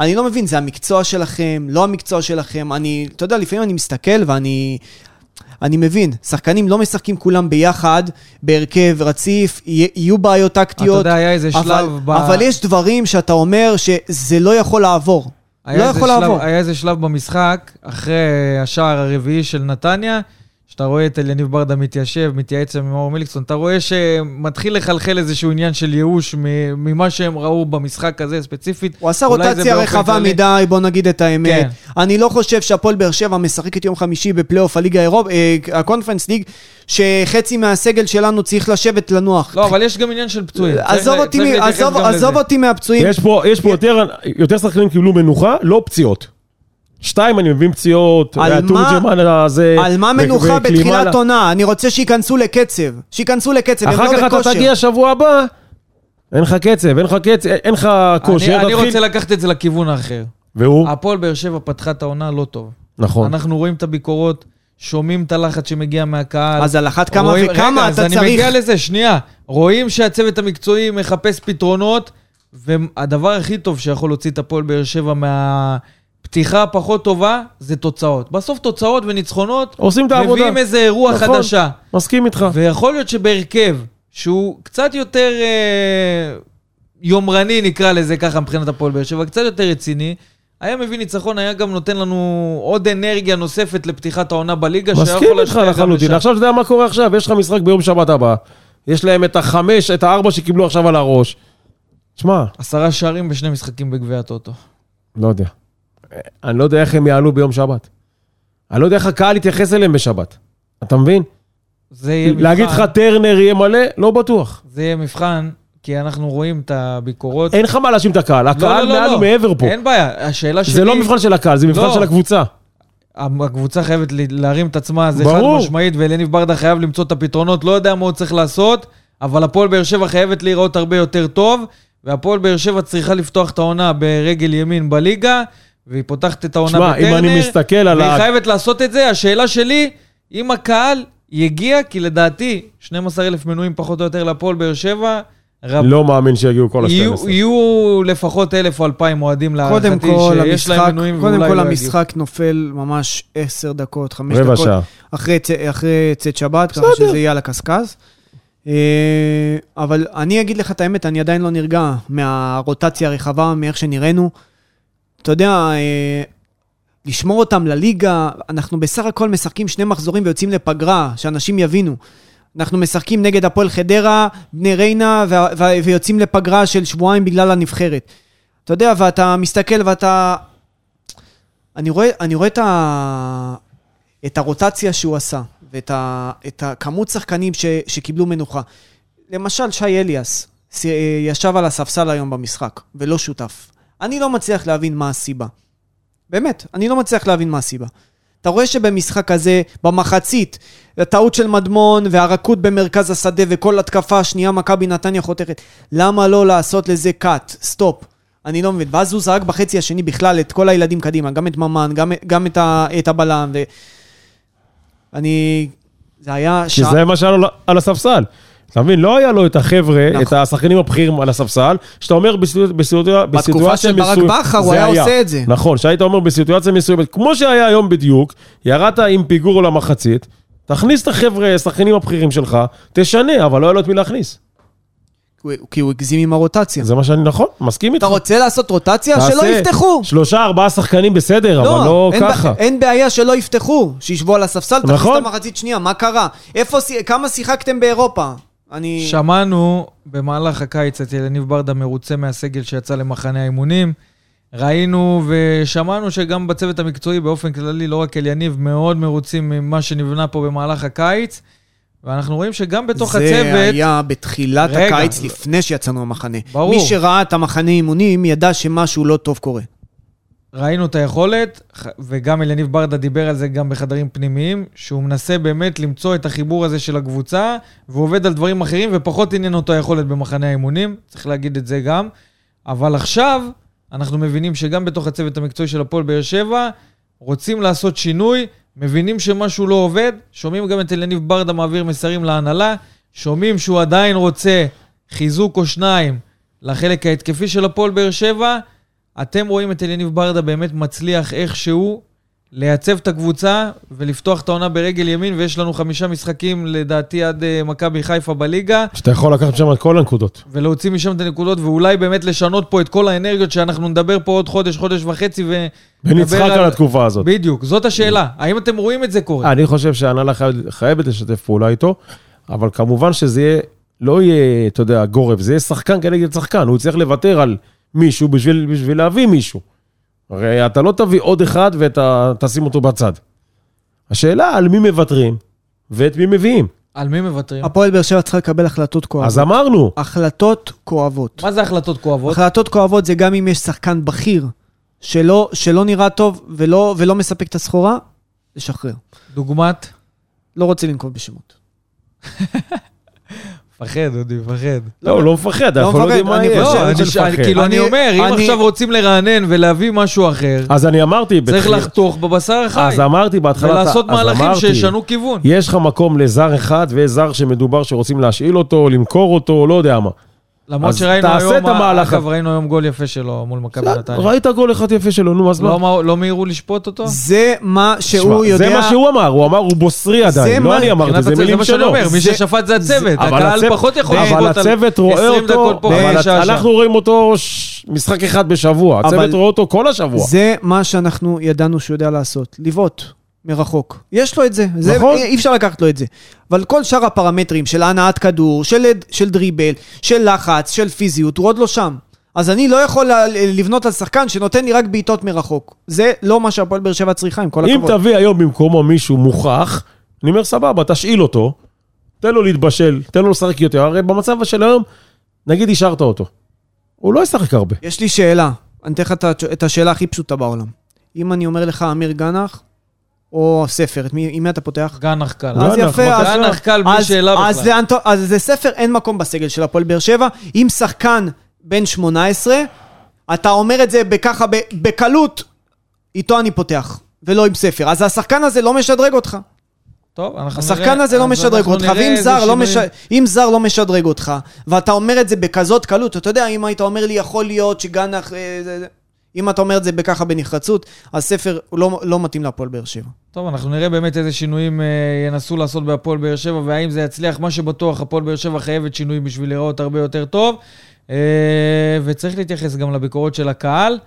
אני לא מבין, זה המקצוע שלכם, לא המקצוע שלכם. אני, אתה יודע, לפעמים אני מסתכל ואני... אני מבין, שחקנים לא משחקים כולם ביחד, בהרכב רציף, יה- יהיו בעיות טקטיות. אתה יודע, היה איזה אבל, שלב ב... אבל יש דברים שאתה אומר שזה לא יכול לעבור. לא יכול שלב, לעבור. היה איזה שלב במשחק, אחרי השער הרביעי של נתניה, שאתה רואה את אליניב ברדה מתיישב, מתייעץ עם מאור מיליקסון, אתה רואה שמתחיל לחלחל איזשהו עניין של ייאוש ממה שהם ראו במשחק הזה ספציפית. הוא עשה רוטציה רחבה כללי. מדי, בוא נגיד את האמת. כן. אני לא חושב שהפועל באר שבע משחקת יום חמישי בפלייאוף הליגה האירופ, אה, הקונפרנס ליג, שחצי מהסגל שלנו צריך לשבת לנוח. לא, אבל יש גם עניין של פצועים. עזוב אותי, צריך מ- להתייחס עזוב- עזוב. אותי מהפצועים. יש פה, יש פה יותר, יותר שחקנים קיבלו מנוחה, לא פציעות. שתיים, אני מבין פציעות, על מה- התורג'מן הזה. על מה מנוחה. בתחילת עונה? אני רוצה שייכנסו לקצב. שייכנסו לקצב, הם אחר לא כך אתה בכושר. תגיע שבוע הבא, אין לך קצב, אין לך קצב, אין לך כושר, אני, רוצה לקחת את זה לכיוון האחר. והוא? הפועל באר שבע פתחה את העונה לא טוב. נכון. אנחנו רואים את הביקורות, שומעים את הלחץ שמגיע מהקהל. אז על אחת כמה רואים- וכמה רגע, אז אתה אני צריך... מגיע לזה, שנייה. רואים שהצוות המקצועי מחפש פתרונות, והדבר הכי טוב שיכול להוציא את הפועל באר שבע מהפתיחה הפחות טובה, זה תוצאות. בסוף תוצאות וניצחונות, עושים את העבודה. מביאים איזה רוח נכון. חדשה. מסכים איתך. ויכול להיות שבהרכב, שהוא קצת יותר אה, יומרני, נקרא לזה ככה מבחינת הפועל באר שבע, קצת יותר רציני, היה מביא ניצחון, היה גם נותן לנו עוד אנרגיה נוספת לפתיחת העונה בליגה, מסכים איתך לחלוטין. עכשיו אתה יודע מה קורה עכשיו? יש לך משחק ביום שבת הבא. יש להם את החמש, את הארבע שקיבלו עכשיו על הראש. שמע, עשרה שערים בשני משחקים בגביע הטוטו. לא יודע. אני לא יודע איך הם יעלו ביום שבת. אני לא יודע איך הקהל יתייחס אליהם בשבת. אתה מבין? זה יהיה מבחן. להגיד לך טרנר יהיה מלא? לא בטוח. זה יהיה מבחן, כי אנחנו רואים את הביקורות. אין לך מה להאשים את הקהל. הקהל מעל ומעבר פה. אין בעיה, השאלה שלי... זה לא מבחן של הקהל, זה מבחן לא. של הקבוצה. הקבוצה חייבת להרים את עצמה, זה חד ברור. משמעית, ואליניב ברדה חייב למצוא את הפתרונות, לא יודע מה הוא צריך לעשות, אבל הפועל באר שבע חייבת להיראות הרבה יותר טוב, והפועל באר שבע צריכה לפתוח את העונה ברגל ימין בליגה, והיא פותחת את העונה שמע, בטרנר. אם אני מסתכל על והיא ה... חייבת לעשות את זה. השאלה שלי, אם הקהל יגיע, כי לדעתי, 12,000 מנויים פחות או יותר להפועל באר שבע, רב... לא מאמין שיגיעו כל יהיו, ה-12. יהיו לפחות 1,000 או 2,000 אוהדים להערכתי, קודם כל, שיש להם מנויים קודם ואולי כל לא יגיעו. המשחק נופל ממש עשר דקות, חמש רבע דקות. שעה. אחרי, צ- אחרי צאת שבת, ככה. שזה יהיה על הקשקש. אה, אבל אני אגיד לך את האמת, אני עדיין לא נרגע מהרוטציה הרחבה, מאיך שנראינו. אתה יודע, אה, לשמור אותם לליגה, אנחנו בסך הכל משחקים שני מחזורים ויוצאים לפגרה, שאנשים יבינו. אנחנו משחקים נגד הפועל חדרה, בני ריינה, ו- ו- ויוצאים לפגרה של שבועיים בגלל הנבחרת. אתה יודע, ואתה מסתכל ואתה... אני רואה, אני רואה את, ה... את הרוטציה שהוא עשה, ואת ה... את הכמות שחקנים ש... שקיבלו מנוחה. למשל, שי אליאס ס- ישב על הספסל היום במשחק, ולא שותף. אני לא מצליח להבין מה הסיבה. באמת, אני לא מצליח להבין מה הסיבה. אתה רואה שבמשחק הזה, במחצית, הטעות של מדמון והרכות במרכז השדה וכל התקפה שנייה מכבי נתניה חותכת. למה לא לעשות לזה cut, סטופ? אני לא מבין. ואז הוא זרק בחצי השני בכלל את כל הילדים קדימה, גם את ממן, גם, גם את, ה, את הבלם. ו... אני... זה היה כי שעה... זה מה שהיה לו על הספסל. אתה מבין? לא היה לו את החבר'ה, נכון. את השחקנים הבכירים על הספסל, שאתה אומר בסיטואציה בסיטואציה בתקופה של ברק מסוימת- בכר הוא היה עושה את זה. נכון, שהיית אומר בסיטואציה מסוימת, כמו שהיה היום בדיוק, ירדת עם פיגור למחצית, תכניס את החבר'ה, השחקנים הבכירים שלך, תשנה, אבל לא היה לו את מי להכניס. כי הוא הגזים עם הרוטציה. זה מה שאני נכון, מסכים איתך. אתה רוצה לעשות רוטציה? שלא יפתחו. שלושה, ארבעה שחקנים בסדר, אבל לא אין, ככה. ב- אין בעיה שלא יפתחו, שישבו על הספסל, תכניס נכון. את המחצית שנייה, מה קרה? איפה, כמה שיחקתם באירופה? אני... שמענו במהלך הקיץ את יניב ברדה מרוצה מהסגל שיצא למחנה האימונים. ראינו ושמענו שגם בצוות המקצועי באופן כללי, לא רק אל יניב, מאוד מרוצים ממה שנבנה פה במהלך הקיץ. ואנחנו רואים שגם בתוך זה הצוות... היה בתחילת רגע. הקיץ, לפני שיצאנו מהמחנה. ברור. מי שראה את המחנה אימונים, ידע שמשהו לא טוב קורה. ראינו את היכולת, וגם אלניב ברדה דיבר על זה גם בחדרים פנימיים, שהוא מנסה באמת למצוא את החיבור הזה של הקבוצה, והוא עובד על דברים אחרים, ופחות עניין אותו היכולת במחנה האימונים, צריך להגיד את זה גם. אבל עכשיו, אנחנו מבינים שגם בתוך הצוות המקצועי של הפועל באר שבע, רוצים לעשות שינוי, מבינים שמשהו לא עובד, שומעים גם את אלניב ברדה מעביר מסרים להנהלה, שומעים שהוא עדיין רוצה חיזוק או שניים לחלק ההתקפי של הפועל באר שבע. אתם רואים את אליניב ברדה באמת מצליח איכשהו לייצב את הקבוצה ולפתוח את העונה ברגל ימין, ויש לנו חמישה משחקים לדעתי עד אה, מכבי חיפה בליגה, שאתה יכול לקחת שם את כל הנקודות. ולהוציא משם את הנקודות, ואולי באמת לשנות פה את כל האנרגיות שאנחנו נדבר פה עוד חודש, חודש וחצי, ו... ונצחק נדבר על התקופה הזאת. בדיוק, זאת השאלה. האם אתם רואים את זה קורה? אני חושב שההנהלה חייבת- לשתף פעולה איתו, אבל כמובן שזה יהיה, לא יהיה, אתה יודע, גורף, זה יהיה שחקן כנגד שחקן, הוא צריך לוותר על מישהו בשביל, בשביל להביא מישהו. הרי אתה לא תביא עוד אחד ותשים אותו בצד. השאלה על מי מוותרים ואת מי מביאים. על מי מוותרים? הפועל באר שבע צריכה לקבל החלטות כואבות. אז אמרנו, החלטות כואבות. מה זה החלטות כואבות? החלטות כואבות זה גם אם יש שחקן בכיר שלא, שלא נראה טוב ולא, ולא מספק את הסחורה, לשחרר. דוגמת? לא רוצה לנקוב בשמות. [LAUGHS] מפחד, דודי, מפחד. לא, הוא לא מפחד, לא אנחנו לא יודעים מה אני יהיה. חושב- לא. כאילו, אני, אומר, אם אני- עכשיו רוצים לרענן ולהביא משהו אחר, אז אני אמרתי, צריך לחתוך בבשר החי. אז אמרתי בהתחלה, ולעשות מהלכים שישנו כיוון. יש לך מקום לזר אחד ויש זר שמדובר שרוצים להשאיל אותו, למכור אותו, לא יודע מה. למרות אז שראינו תעשה היום, את המהלך אגב. ראינו היום גול יפה שלו מול מכבי נתניה. ראית גול אחד יפה שלו, נו, אז מה? לא מה- לא מהירו לשפוט אותו? זה מה שהוא יודע... זה מה שהוא אמר, הוא אמר, הוא בוסרי עדיין, לא אני אמרתי, זה מילים מה שאני שלו. אומר, מי זה- ששפט זה הצוות, אבל הקהל פחות יכול אבל לשפוט על הצוות רואה 20 אותו, דקות פה. אנחנו רואים אותו משחק אחד בשבוע, הצוות רואה אותו כל השבוע. זה מה שאנחנו ידענו שהוא יודע לעשות, לבעוט מרחוק. יש לו את זה, זה נכון. אי אפשר לקחת לו את זה. אבל כל שאר הפרמטרים של הנעת כדור, של, של דריבל, של לחץ, של פיזיות, הוא עוד לא שם. אז אני לא יכול לבנות על שחקן שנותן לי רק בעיטות מרחוק. זה לא מה שהפועל באר שבע צריכה, עם כל אם הכבוד. תביא היום במקומו מישהו מוכח, אני אומר, סבבה, תשאיל אותו, תן לו להתבשל, תן לו לשחק יותר, הרי במצב של היום, נגיד השארת אותו. הוא לא ישחק הרבה. יש לי שאלה, אני אתן לך את השאלה הכי פשוטה בעולם. אם אני אומר לך אמיר גנח, או ספר, את מי, עם מי אתה פותח? גנח קל. גנח, אז יפה, אז... גנח קל בלי אז- שאלה בכלל. אז זה ספר, אין מקום בסגל של הפועל באר שבע. אם שחקן בן 18, אתה אומר את זה בככה, ב- בקלות, איתו אני פותח, ולא עם ספר. אז השחקן הזה לא משדרג אותך. טוב, אנחנו השחקן נראה- הזה לא משדרג אותך, ואם זר, לא. מש... אם זר לא משדרג אותך, ואתה אומר את זה בכזאת קלות, אתה יודע, אם היית אומר לי, יכול להיות שגנח... אם אתה אומר את זה בככה בנחרצות, הספר לא, לא מתאים להפועל באר שבע. טוב, אנחנו נראה באמת איזה שינויים אה, ינסו לעשות בהפועל באר שבע, והאם זה יצליח. מה שבטוח, הפועל באר שבע חייבת שינוי בשביל להיראות הרבה יותר טוב. אה, וצריך להתייחס גם לביקורות של הקהל.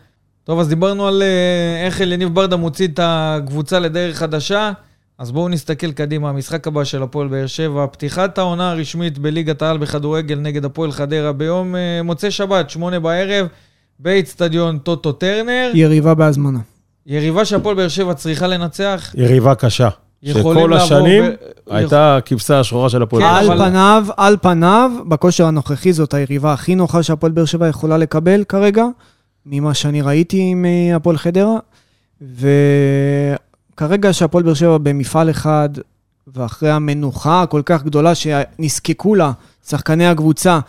טוב, אז דיברנו על אה, איך אליניב ברדה מוציא את הקבוצה לדרך חדשה. אז בואו נסתכל קדימה, המשחק הבא של הפועל באר שבע, פתיחת העונה הרשמית בליגת העל בכדורגל נגד הפועל חדרה ביום מוצאי שבת, שמונה בערב, באיצטדיון טוטו טרנר. יריבה בהזמנה. יריבה שהפועל באר שבע צריכה לנצח. יריבה קשה. שכל השנים ב- הייתה הכבשה השחורה של הפועל. כן, על. אבל- פניו, על פניו, בכושר הנוכחי זאת היריבה הכי נוחה שהפועל באר שבע יכולה לקבל כרגע, ממה שאני ראיתי עם הפועל חדרה. וכרגע שהפועל באר שבע במפעל אחד, ואחרי המנוחה הכל כך גדולה שנזקקו לה שחקני הקבוצה,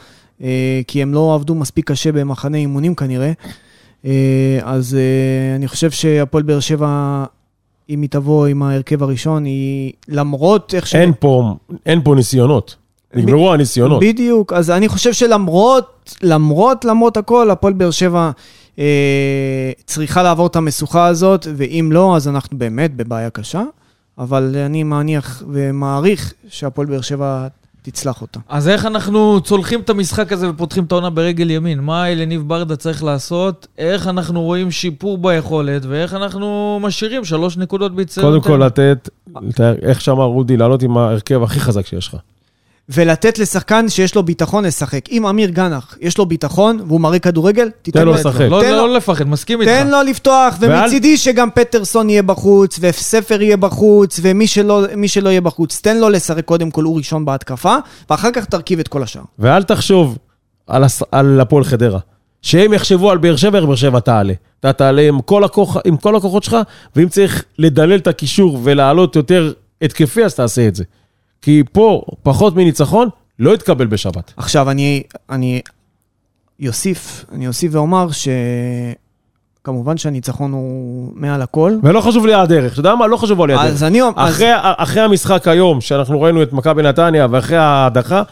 כי הם לא עבדו מספיק קשה במחנה אימונים כנראה, אה, אז אה, אני חושב שהפועל באר שבע, אם היא תבוא עם ההרכב הראשון, היא למרות איך ש... אין פה, אין פה ניסיונות. נגמרו הניסיונות. בדיוק, אז אני חושב שלמרות, למרות, למרות הכל, הפועל באר שבע אה, צריכה לעבור את המשוכה הזאת, ואם לא, אז אנחנו באמת בבעיה קשה. אבל אני מניח ומעריך שהפועל באר שבע תצלח אותה. אז איך אנחנו צולחים את המשחק הזה ופותחים את העונה ברגל ימין? מה אלניב ברדה צריך לעשות? איך אנחנו רואים שיפור ביכולת? ואיך אנחנו משאירים שלוש נקודות ביציאות? קודם כל לתת, איך שאמר רודי, לעלות עם ההרכב הכי חזק שיש לך. ולתת לשחקן שיש לו ביטחון לשחק. אם אמיר גנח, יש לו ביטחון והוא מראה כדורגל, תיתן תן לו. לשחק. לא, לו- לא לפחד, מסכים איתך. תן לו לפתוח, ומצידי שגם פטרסון יהיה בחוץ, וספר יהיה בחוץ, ומי שלא, שלא יהיה בחוץ, תן לו לשחק קודם כל הוא ראשון בהתקפה, ואחר כך תרכיב את כל השאר. ואל תחשוב על, הס... על הפועל חדרה. שהם יחשבו על באר שבע, באר שבע תעלה. אתה תעלה עם כל, הכוח, עם כל הכוחות שלך, ואם צריך לדלל את הקישור ולעלות יותר התקפי, אז תעשה את זה. כי פה, פחות מניצחון, לא יתקבל בשבת. עכשיו, אני, אני אוסיף, אני אוסיף ואומר שכמובן שהניצחון הוא מעל הכל. ולא חשוב לי הדרך, אתה יודע מה? לא חשוב לי הדרך. אז אני... אז- אחרי, אחרי המשחק היום, שאנחנו ראינו את מכבי נתניה, ואחרי ההדחה,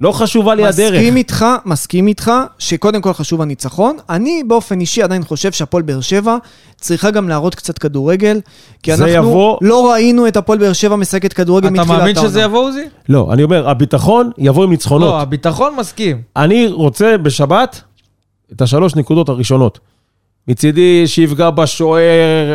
לא חשובה לי הדרך. מסכים איתך, מסכים איתך, שקודם כל חשוב הניצחון. אני באופן אישי עדיין חושב שהפועל באר שבע צריכה גם להראות קצת כדורגל, כי אנחנו יבוא- לא ראינו את הפועל באר שבע משחקת כדורגל אתה מתחילת העונה. מאמין שזה יבוא, עוזי? לא, אני אומר, הביטחון יבוא עם ניצחונות. לא, הביטחון מסכים. אני רוצה בשבת את השלוש נקודות הראשונות. מצידי שיפגע בשוער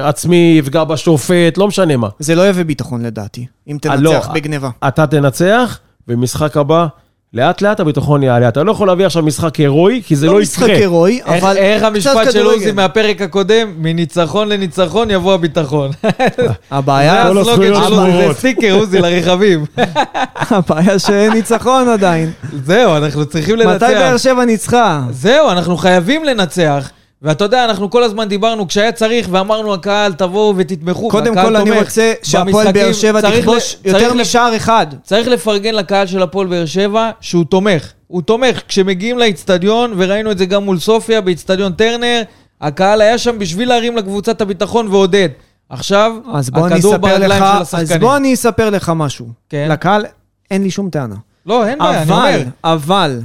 עצמי, יפגע בשופט, לא משנה מה. זה לא יביא ביטחון לדעתי, אם אה, לא, תנצח בגניבה. אתה תנצח, ומשחק הבא, לאט לאט הביטחון יעלה. אתה לא יכול להביא עכשיו משחק הירואי, כי זה לא, לא משחק יקרה. הירואי, אבל איך המשפט של. עוזי מהפרק הקודם? מניצחון לניצחון יבוא הביטחון. [LAUGHS] הבעיה, כל הסלוגן הזכויות שלו, זה שמורות. סטיקר, עוזי, לרכבים. [LAUGHS] הבעיה שאין ניצחון עדיין. זהו, אנחנו צריכים מתי לנצח. באר שבע ניצחה? זהו, אנחנו חייבים לנצח. ואתה יודע, אנחנו כל הזמן דיברנו, כשהיה צריך, ואמרנו, הקהל, תבואו ותתמכו. קודם והקהל כל אני תומך. רוצה שהפועל באר שבע תכבוש יותר משער אחד. צריך לפרגן לקהל של הפועל באר שבע שהוא תומך. הוא תומך. כשמגיעים לאיצטדיון, וראינו את זה גם מול סופיה, באיצטדיון טרנר, הקהל היה שם בשביל להרים לקבוצת הביטחון ועודד. עכשיו, אז הכדור ברגליים לך, של אז השחקנים. בוא אני אספר לך משהו. כן. לקהל אין לי שום טענה. לא, אין בעיה, אני אבל, אומר. אבל,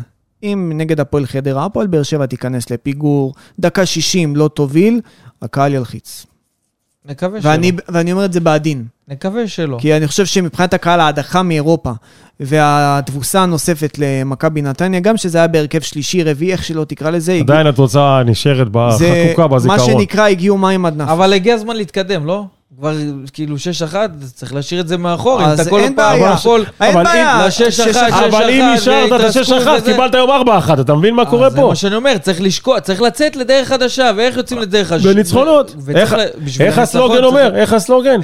אם נגד הפועל חדרה, הפועל באר שבע תיכנס לפיגור, דקה 60 לא תוביל, הקהל ילחיץ. נקווה שלא. ואני, ואני אומר את זה בעדין. נקווה שלא. כי אני חושב שמבחינת הקהל ההדחה מאירופה והתבוסה הנוספת למכבי נתניה, גם שזה היה בהרכב שלישי, רביעי, איך שלא תקרא לזה, הגיע- עדיין התוצאה נשארת זה בחקוקה מה בזיכרון. שנקרא הגיעו מים עד נפש. אבל הגיע הזמן להתקדם, לא? כבר כאילו 6-1, אז צריך להשאיר את זה מאחור. אם אז אתה כל אין פעם בעיה. יכול... אין בעיה. אבל אם נשארת את והתרסקות השש אחת, וזה. קיבלת היום ארבע אחת, אתה מבין מה קורה אז זה פה? מה שאני אומר, צריך לשקוע, צריך לצאת לדרך חדשה, ואיך יוצאים לדרך חדשה? בניצחונות. איך- הסלוגן אומר? איך הסלוגן?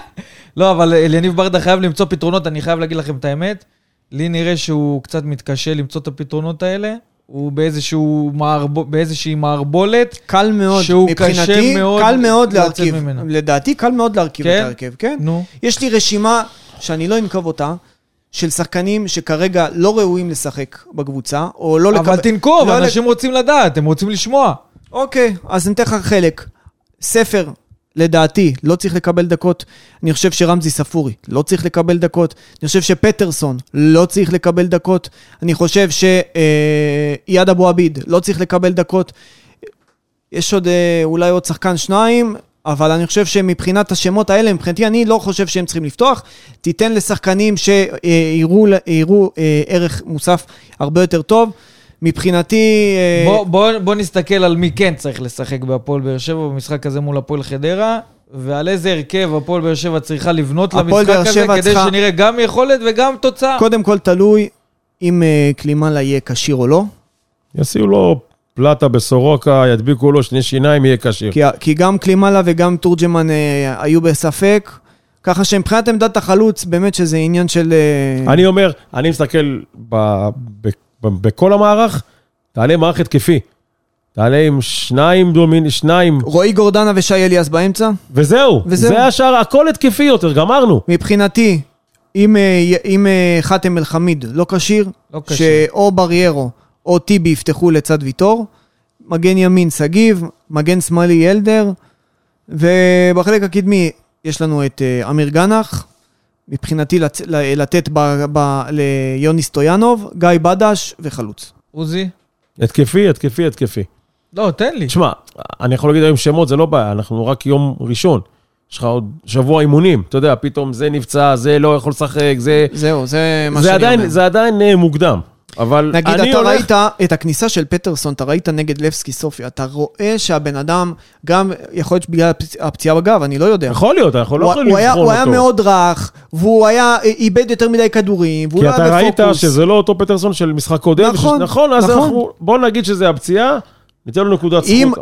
[LAUGHS] לא, אבל אליניב ברדה חייב למצוא פתרונות, אני חייב להגיד לכם את האמת. לי נראה שהוא קצת מתקשה למצוא את הפתרונות האלה. הוא באיזשהו מערב... באיזושהי מערבולת. קל מאוד, שהוא קשה מבחינתי, מאוד קל מאוד להרכיב. ממנו. לדעתי, קל מאוד להרכיב כן? את ההרכב, כן? נו. יש לי רשימה שאני לא אנקוב אותה, של שחקנים שכרגע לא ראויים לשחק בקבוצה, או לא אבל לקבל... תנקוב, לא אנשים רוצים לדעת, הם רוצים לשמוע. אוקיי, אז אני אתן לך חלק. ספר, לדעתי, לא צריך לקבל דקות. אני חושב שרמזי ספורי לא צריך לקבל דקות. אני חושב שפטרסון לא צריך לקבל דקות. אני חושב שאייד אבו עביד לא צריך לקבל דקות. יש עוד אה, אולי עוד שחקן שניים, אבל אני חושב שמבחינת השמות האלה, מבחינתי אני לא חושב שהם צריכים לפתוח. תיתן לשחקנים שיראו יראו, אה, ערך מוסף הרבה יותר טוב. מבחינתי... אה, בוא, בוא, בוא נסתכל על מי כן צריך לשחק בהפועל באר שבע במשחק הזה מול הפועל חדרה, ועל איזה הרכב הפועל באר שבע צריכה לבנות למשחק הזה, שבע כדי צריכה- שנראה גם יכולת וגם תוצאה. קודם כל תלוי אם אה, קלימלה יהיה כשיר או לא, יסיעו לו פלטה בסורוקה, ידביקו לו שני שיניים, יהיה כשיר. כי, כי גם קלימלה וגם תורג'מן אה, היו בספק, ככה שמבחינת עמדת החלוץ, באמת שזה עניין של... אני אומר, אני מסתכל ב- ב- בכל המערך, תעלה מערך התקפי. תעלה עם שניים דומין, שניים, רועי גורדנה ושי אליאס באמצע. וזהו. וזהו. זה השאר, הכל התקפי יותר, גמרנו. מבחינתי, אם, אה, אם אה, חאתם אל-חמיד לא כשיר, לא. שאו בריירו או טיבי יפתחו לצד ויטור, מגן ימין שגיב, מגן שמאלי ילדר, ובחלק הקדמי יש לנו את אה, אמיר גנח, מבחינתי לצ... ל- לתת ב... ב... ליוני סטויאנוב, גיא בדש וחלוץ. עוזי? התקפי, התקפי, התקפי. לא, תן לי. תשמע, אני יכול להגיד היום שמות, זה לא בעיה, אנחנו רק יום ראשון. יש לך עוד שבוע אימונים, אתה יודע, פתאום זה נפצע, זה לא יכול לשחק, זה... זהו, זה מה זה שאני עדיין, אומר. זה עדיין אה, מוקדם. אבל נגיד, אני אתה הולך... ראית את הכניסה של פטרסון, אתה ראית נגד לבסקי סופיה, אתה רואה שהבן אדם, גם יכול להיות שבגלל הפצ- הפציעה בגב, אני לא יודע. יכול להיות, אנחנו לא יכולים היה, לבחון הוא אותו. היה מאוד רך, והוא היה, איבד יותר מדי כדורים, והוא כי לא אתה היה ראית בפוקוס. שזה לא אותו פטרסון של משחק קודם. נכון. נכון, אז נכון. אנחנו... בוא נגיד שזה הפציעה, ניתן לו נקודת זכות.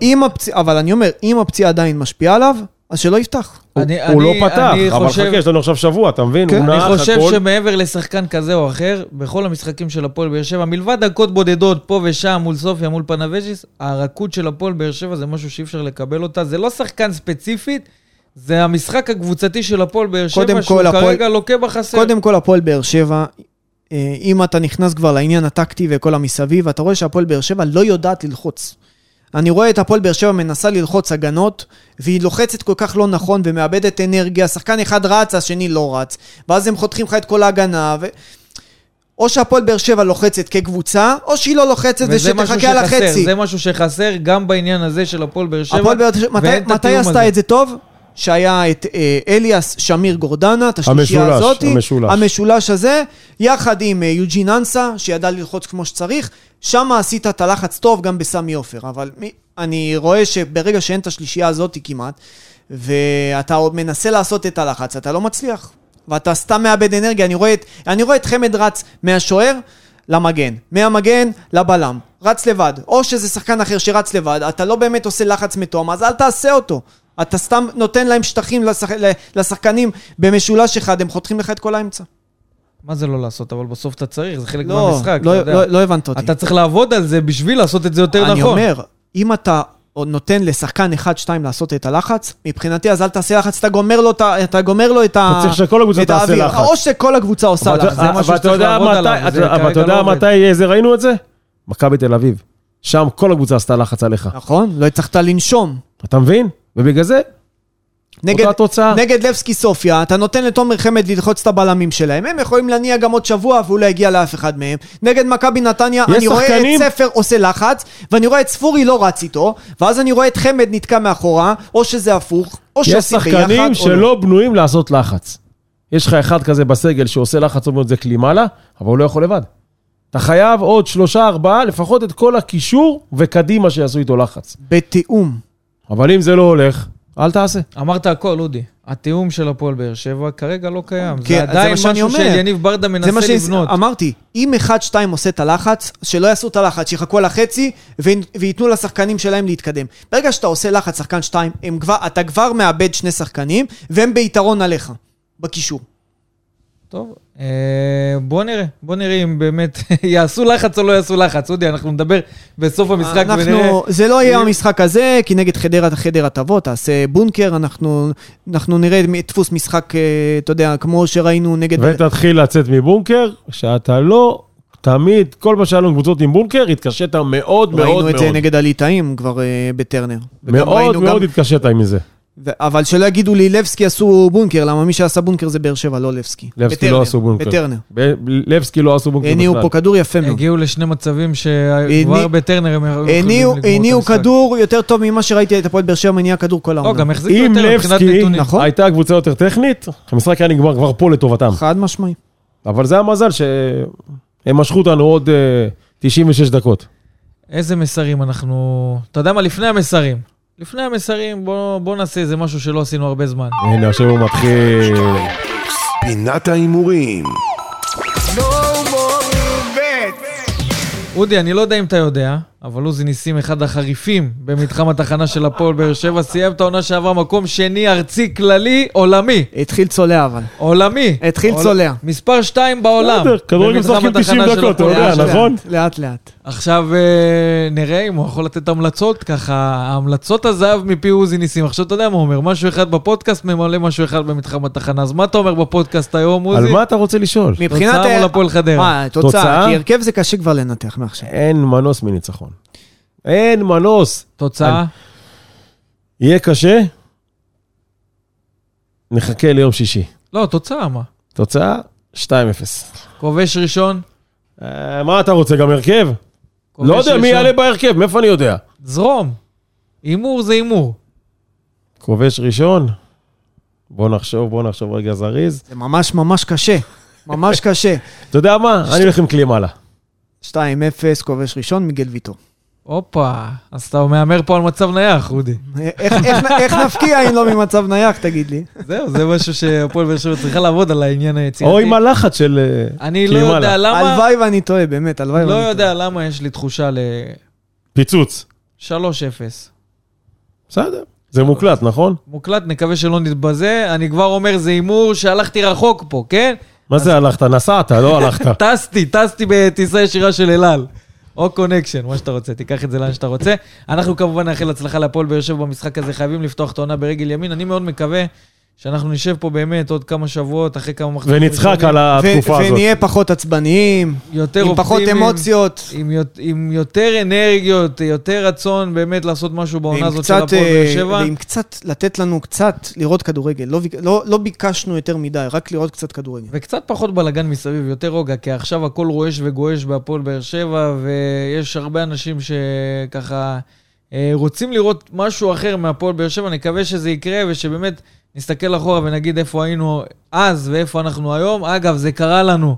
אבל אני אומר, אם הפציעה עדיין משפיעה עליו, אז שלא יפתח. הוא- אני- הוא לא אני- פתח, אני אבל חושב- חכה, יש לנו עכשיו שבוע, אתה מבין? כן. אני חושב הכל. שמעבר לשחקן כזה או אחר, בכל המשחקים של הפועל באר שבע, מלבד דקות בודדות פה ושם מול סופיה, מול פנבז'יס, הרכות של הפועל באר שבע זה משהו שאי אפשר לקבל אותה. זה לא שחקן ספציפית, זה המשחק הקבוצתי של הפועל באר שבע, שהוא כל, הפועל- כרגע לוקה בחסר. קודם כל, הפועל באר שבע, אה, אם אתה נכנס כבר לעניין הטקטי וכל המסביב, אתה רואה שהפועל באר שבע לא יודעת ללחוץ. אני רואה את הפועל באר שבע מנסה ללחוץ הגנות, והיא לוחצת כל כך לא נכון ומאבדת אנרגיה, שחקן אחד רץ, השני לא רץ, ואז הם חותכים לך את כל ההגנה, ו... או שהפועל באר שבע לוחצת כקבוצה, או שהיא לא לוחצת ושתחכה על שחסר, החצי. זה משהו שחסר גם בעניין הזה של הפועל באר שבע. הפועל באר שבע, מתי, מתי עשתה הזה. את זה טוב? שהיה את אה, אליאס, שמיר, גורדנה, את השלישייה המשולש, הזאת. המשולש. המשולש הזה, יחד עם אה, יוג'ין אנסה, שידע ללחוץ כמו שצריך. שם עשית את הלחץ טוב גם בסמי עופר, אבל מי, אני רואה שברגע שאין את השלישייה הזאת כמעט, ואתה עוד מנסה לעשות את הלחץ, אתה לא מצליח. ואתה סתם מאבד אנרגיה. אני רואה את, אני רואה את חמד רץ מהשוער למגן, מהמגן לבלם, רץ לבד. או שזה שחקן אחר שרץ לבד, אתה לא באמת עושה לחץ מתואם, אז אל תעשה אותו. אתה סתם נותן להם שטחים לשח... לשחקנים במשולש אחד, הם חותכים לך את כל האמצע. מה זה לא לעשות? אבל בסוף אתה צריך, זה חלק לא, מהמשחק, לא, אתה יודע. לא, לא הבנת אותי. אתה צריך לעבוד על זה בשביל לעשות את זה יותר אני נכון. אומר, אם אתה עוד נותן לשחקן אחד-שתיים לעשות את הלחץ, מבחינתי אז אל תעשה לחץ, אתה גומר לו, את ה- אתה גומר לו את, ה... אתה צריך שכל הקבוצה תעשה האוויר. לחץ. או שכל הקבוצה עושה לחץ. אתה- זה משהו אבל אתה שצריך יודע לעבוד מתי- עליו, אתה- אבל אתה יודע לא. מתי זה ראינו את זה? מכבי תל אביב. שם כל הקבוצה עשתה לחץ עליך. נכון? לא הצלחת לנשום. אתה מבין? ובגלל זה, נגד, אותה תוצאה. נגד לבסקי סופיה, אתה נותן לתומר חמד ללחוץ את הבלמים שלהם, הם יכולים להניע גם עוד שבוע והוא לא יגיע לאף אחד מהם. נגד מכבי נתניה, יש אני רואה שחקנים- את ספר עושה לחץ, ואני רואה את ספורי לא רץ איתו, ואז אני רואה את חמד נתקע מאחורה, או שזה הפוך, או יש שעושים ביחד, שחקנים או לא. שלא בנויים לעשות לחץ. יש לך אחד כזה בסגל שעושה לחץ, אומרת זה כלי מעלה, אבל הוא לא יכול לבד. אתה חייב עוד שלושה, ארבעה, לפחות את כל הקישור וקדימה שיעשו איתו לחץ. בתיאום. אבל אם זה לא הולך, אל תעשה. אמרת הכל, אודי. התיאום של הפועל באר שבע כרגע לא קיים. כן, זה זה עדיין מה שאני משהו. שיניב ברדה זה מנסה מה לבנות. שאמרתי, אם 1-2 עושה את הלחץ, שלא יעשו את הלחץ, שיחכו על החצי וייתנו לשחקנים שלהם להתקדם. ברגע שאתה עושה לחץ שחקן 2, הם כבר, אתה כבר מאבד שני שחקנים, והם ביתרון עליך, בקישור. טוב, אה, בוא נראה. בוא נראה אם באמת [LAUGHS] יעשו לחץ או לא יעשו לחץ. אודי, אנחנו נדבר בסוף המשחק ונראה. אנחנו, זה לא יהיה המשחק הזה, כי נגד חדרה, חדרה תבוא, תעשה בונקר, אנחנו, אנחנו נראה דפוס משחק, אה, אתה יודע, כמו שראינו נגד... ותתחיל לצאת מבונקר, שאתה לא תמיד, כל מה שהיה לנו קבוצות עם בונקר, התקשית מאוד מאוד ראינו מאוד. את זה נגד הליטאים כבר אה, בטרנר. מאוד ראינו מאוד גם- התקשית עם זה. ו- אבל שלא יגידו לי, לבסקי עשו בונקר, למה מי שעשה בונקר זה באר שבע, לא לבסקי. לבסקי בטרנר, לא עשו בונקר. בטרנר. ב- לבסקי לא עשו בונקר הניעו בכלל. פה כדור יפה מאוד. הגיעו לשני מצבים שכבר הניע- בטרנר הם יכולים הניעו לגמור את הניעו המשחק. כדור יותר טוב ממה שראיתי את הפועל באר שבע מניע כדור כל לא, העונה. גם החזיקו אם יותר מבחינת לבסקי נתונים. נכון. הייתה קבוצה יותר טכנית, המשחק היה נגמר כבר פה לטובתם. חד משמעי. אבל זה המזל שהם משכו אותנו עוד אה, 96 דקות. איזה מסרים אנחנו... אתה יודע מה? לפני המסרים. לפני המסרים, בוא, בוא נעשה איזה משהו שלא עשינו הרבה זמן. הנה, עכשיו הוא מתחיל. פינת ההימורים. אודי, אני לא יודע אם אתה יודע, אבל עוזי ניסים, אחד החריפים במתחם התחנה של הפועל באר שבע, סיים את העונה שעברה מקום שני ארצי כללי עולמי. התחיל צולע אבל. עולמי. התחיל עול- צולע. מספר 2 בעולם. בסדר, כדורגל משחקים התחנה 90 של דקות, אתה יודע. נכון? לאט לאט. עכשיו אה, נראה אם הוא יכול לתת המלצות, ככה, ההמלצות הזהב מפי עוזי ניסים. עכשיו אתה יודע מה הוא אומר, משהו אחד בפודקאסט ממלא משהו אחד במתחם התחנה. אז מה אתה אומר בפודקאסט היום, עוזי? על מה אתה רוצה לשאול? מבחינת... תוצאה מול הפועל חדרה. אה, תוצאה. תוצאה? כי הרכב זה קשה כבר לנתח מעכשיו. אין מנוס מניצחון. אין מנוס. תוצאה? יהיה קשה, נחכה ליום שישי. לא, תוצאה מה? תוצאה, 2-0. כובש ראשון? אה, מה אתה רוצה, גם הרכב? לא יודע מי ראשון. יעלה בהרכב, מאיפה אני יודע? זרום. הימור זה הימור. כובש ראשון? בוא נחשוב, בוא נחשוב רגע זריז. זה ממש ממש קשה. ממש קשה. [LAUGHS] אתה יודע מה? אני הולך עם כלי מעלה. 2-0, כובש ראשון, מיגל ויטור. הופה, אז אתה מהמר פה על מצב נייח, אודי. איך- איך איך נפקיע אם לא ממצב נייח, תגיד לי? זהו, זה משהו שהפועל באר שבע צריכה לעבוד על העניין היצירתי. או עם הלחץ של אה, אני לא יודע. למה, הלוואי ואני טועה, באמת, הלוואי ואני לא טועה. יודע למה יש לי תחושה ל-3-0. פיצוץ. בסדר. זה מוקלט, נכון? מוקלט, נקווה שלא נתבזה. אני כבר אומר, זה הימור שהלכתי רחוק פה, כן? מה זה הלכת? נסעת, לא הלכת. [LAUGHS] טסתי, טסתי בטיסה ישירה של אל על. או connection, מה שאתה רוצה, תיקח את זה לאן שאתה רוצה. אנחנו כמובן נאחל הצלחה להפועל באר שבע במשחק הזה, חייבים לפתוח את העונה ברגל ימין. אני מאוד מקווה שאנחנו נשב פה באמת עוד כמה שבועות, אחרי כמה מחזורים. ונצחק על התקופה ו- הזאת. ונהיה פחות עצבניים, יותר עם פחות אופטימיים, אמוציות, עם, יות- עם יותר אנרגיות, יותר רצון באמת לעשות משהו בעונה הזאת של קצת, הפועל באר אה, שבע. ועם קצת, לתת לנו קצת לראות כדורגל. לא, לא, לא ביקשנו יותר מדי, רק לראות קצת כדורגל. וקצת פחות בלאגן מסביב, יותר רוגע, כי עכשיו הכל רועש וגועש בהפועל באר שבע, ויש הרבה אנשים שככה אה, רוצים לראות משהו אחר מהפועל באר שבע. נקווה שזה יקרה, ושבאמת נסתכל אחורה ונגיד איפה היינו אז ואיפה אנחנו היום. אגב, זה קרה לנו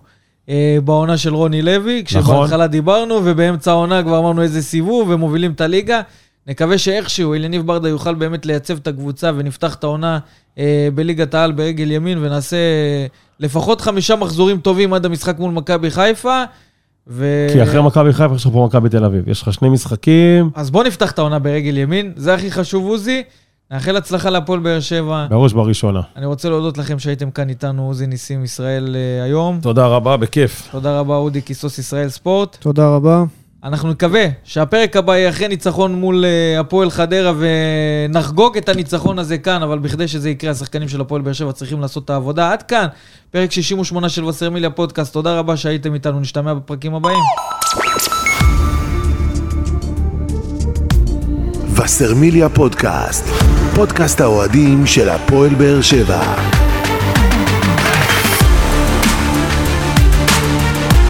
אה, בעונה של רוני לוי, כשבהתחלה דיברנו, ובאמצע העונה כבר אמרנו איזה סיבוב, ומובילים את הליגה. נקווה שאיכשהו אליניב ברדה יוכל באמת לייצב את הקבוצה ונפתח את העונה אה, בליגת העל ברגל ימין ונעשה אה, לפחות חמישה מחזורים טובים עד המשחק מול מכבי חיפה. ו... כי אחרי מכבי חיפה יש לך פה מכבי תל אביב. יש לך שני משחקים, אז בוא נפתח את העונה ברגל ימין, זה הכי חשוב עוזי. נאחל הצלחה להפועל באר שבע. בראש בראשונה. אני רוצה להודות לכם שהייתם כאן איתנו, עוזי ניסים ישראל אה, היום. תודה רבה, בכיף. תודה רבה, אודי כיסוס ישראל ספורט. תודה רבה. אנחנו נקווה שהפרק הבא יהיה אחרי ניצחון מול אה, הפועל חדרה ונחגוג את הניצחון הזה כאן, אבל בכדי שזה יקרה, השחקנים של הפועל באר שבע צריכים לעשות את העבודה. עד כאן, פרק 68 של וסרמיליה פודקאסט. תודה רבה שהייתם איתנו, נשתמע בפרקים הבאים. וסרמיליה פודקאסט, פודקאסט האוהדים של הפועל באר שבע.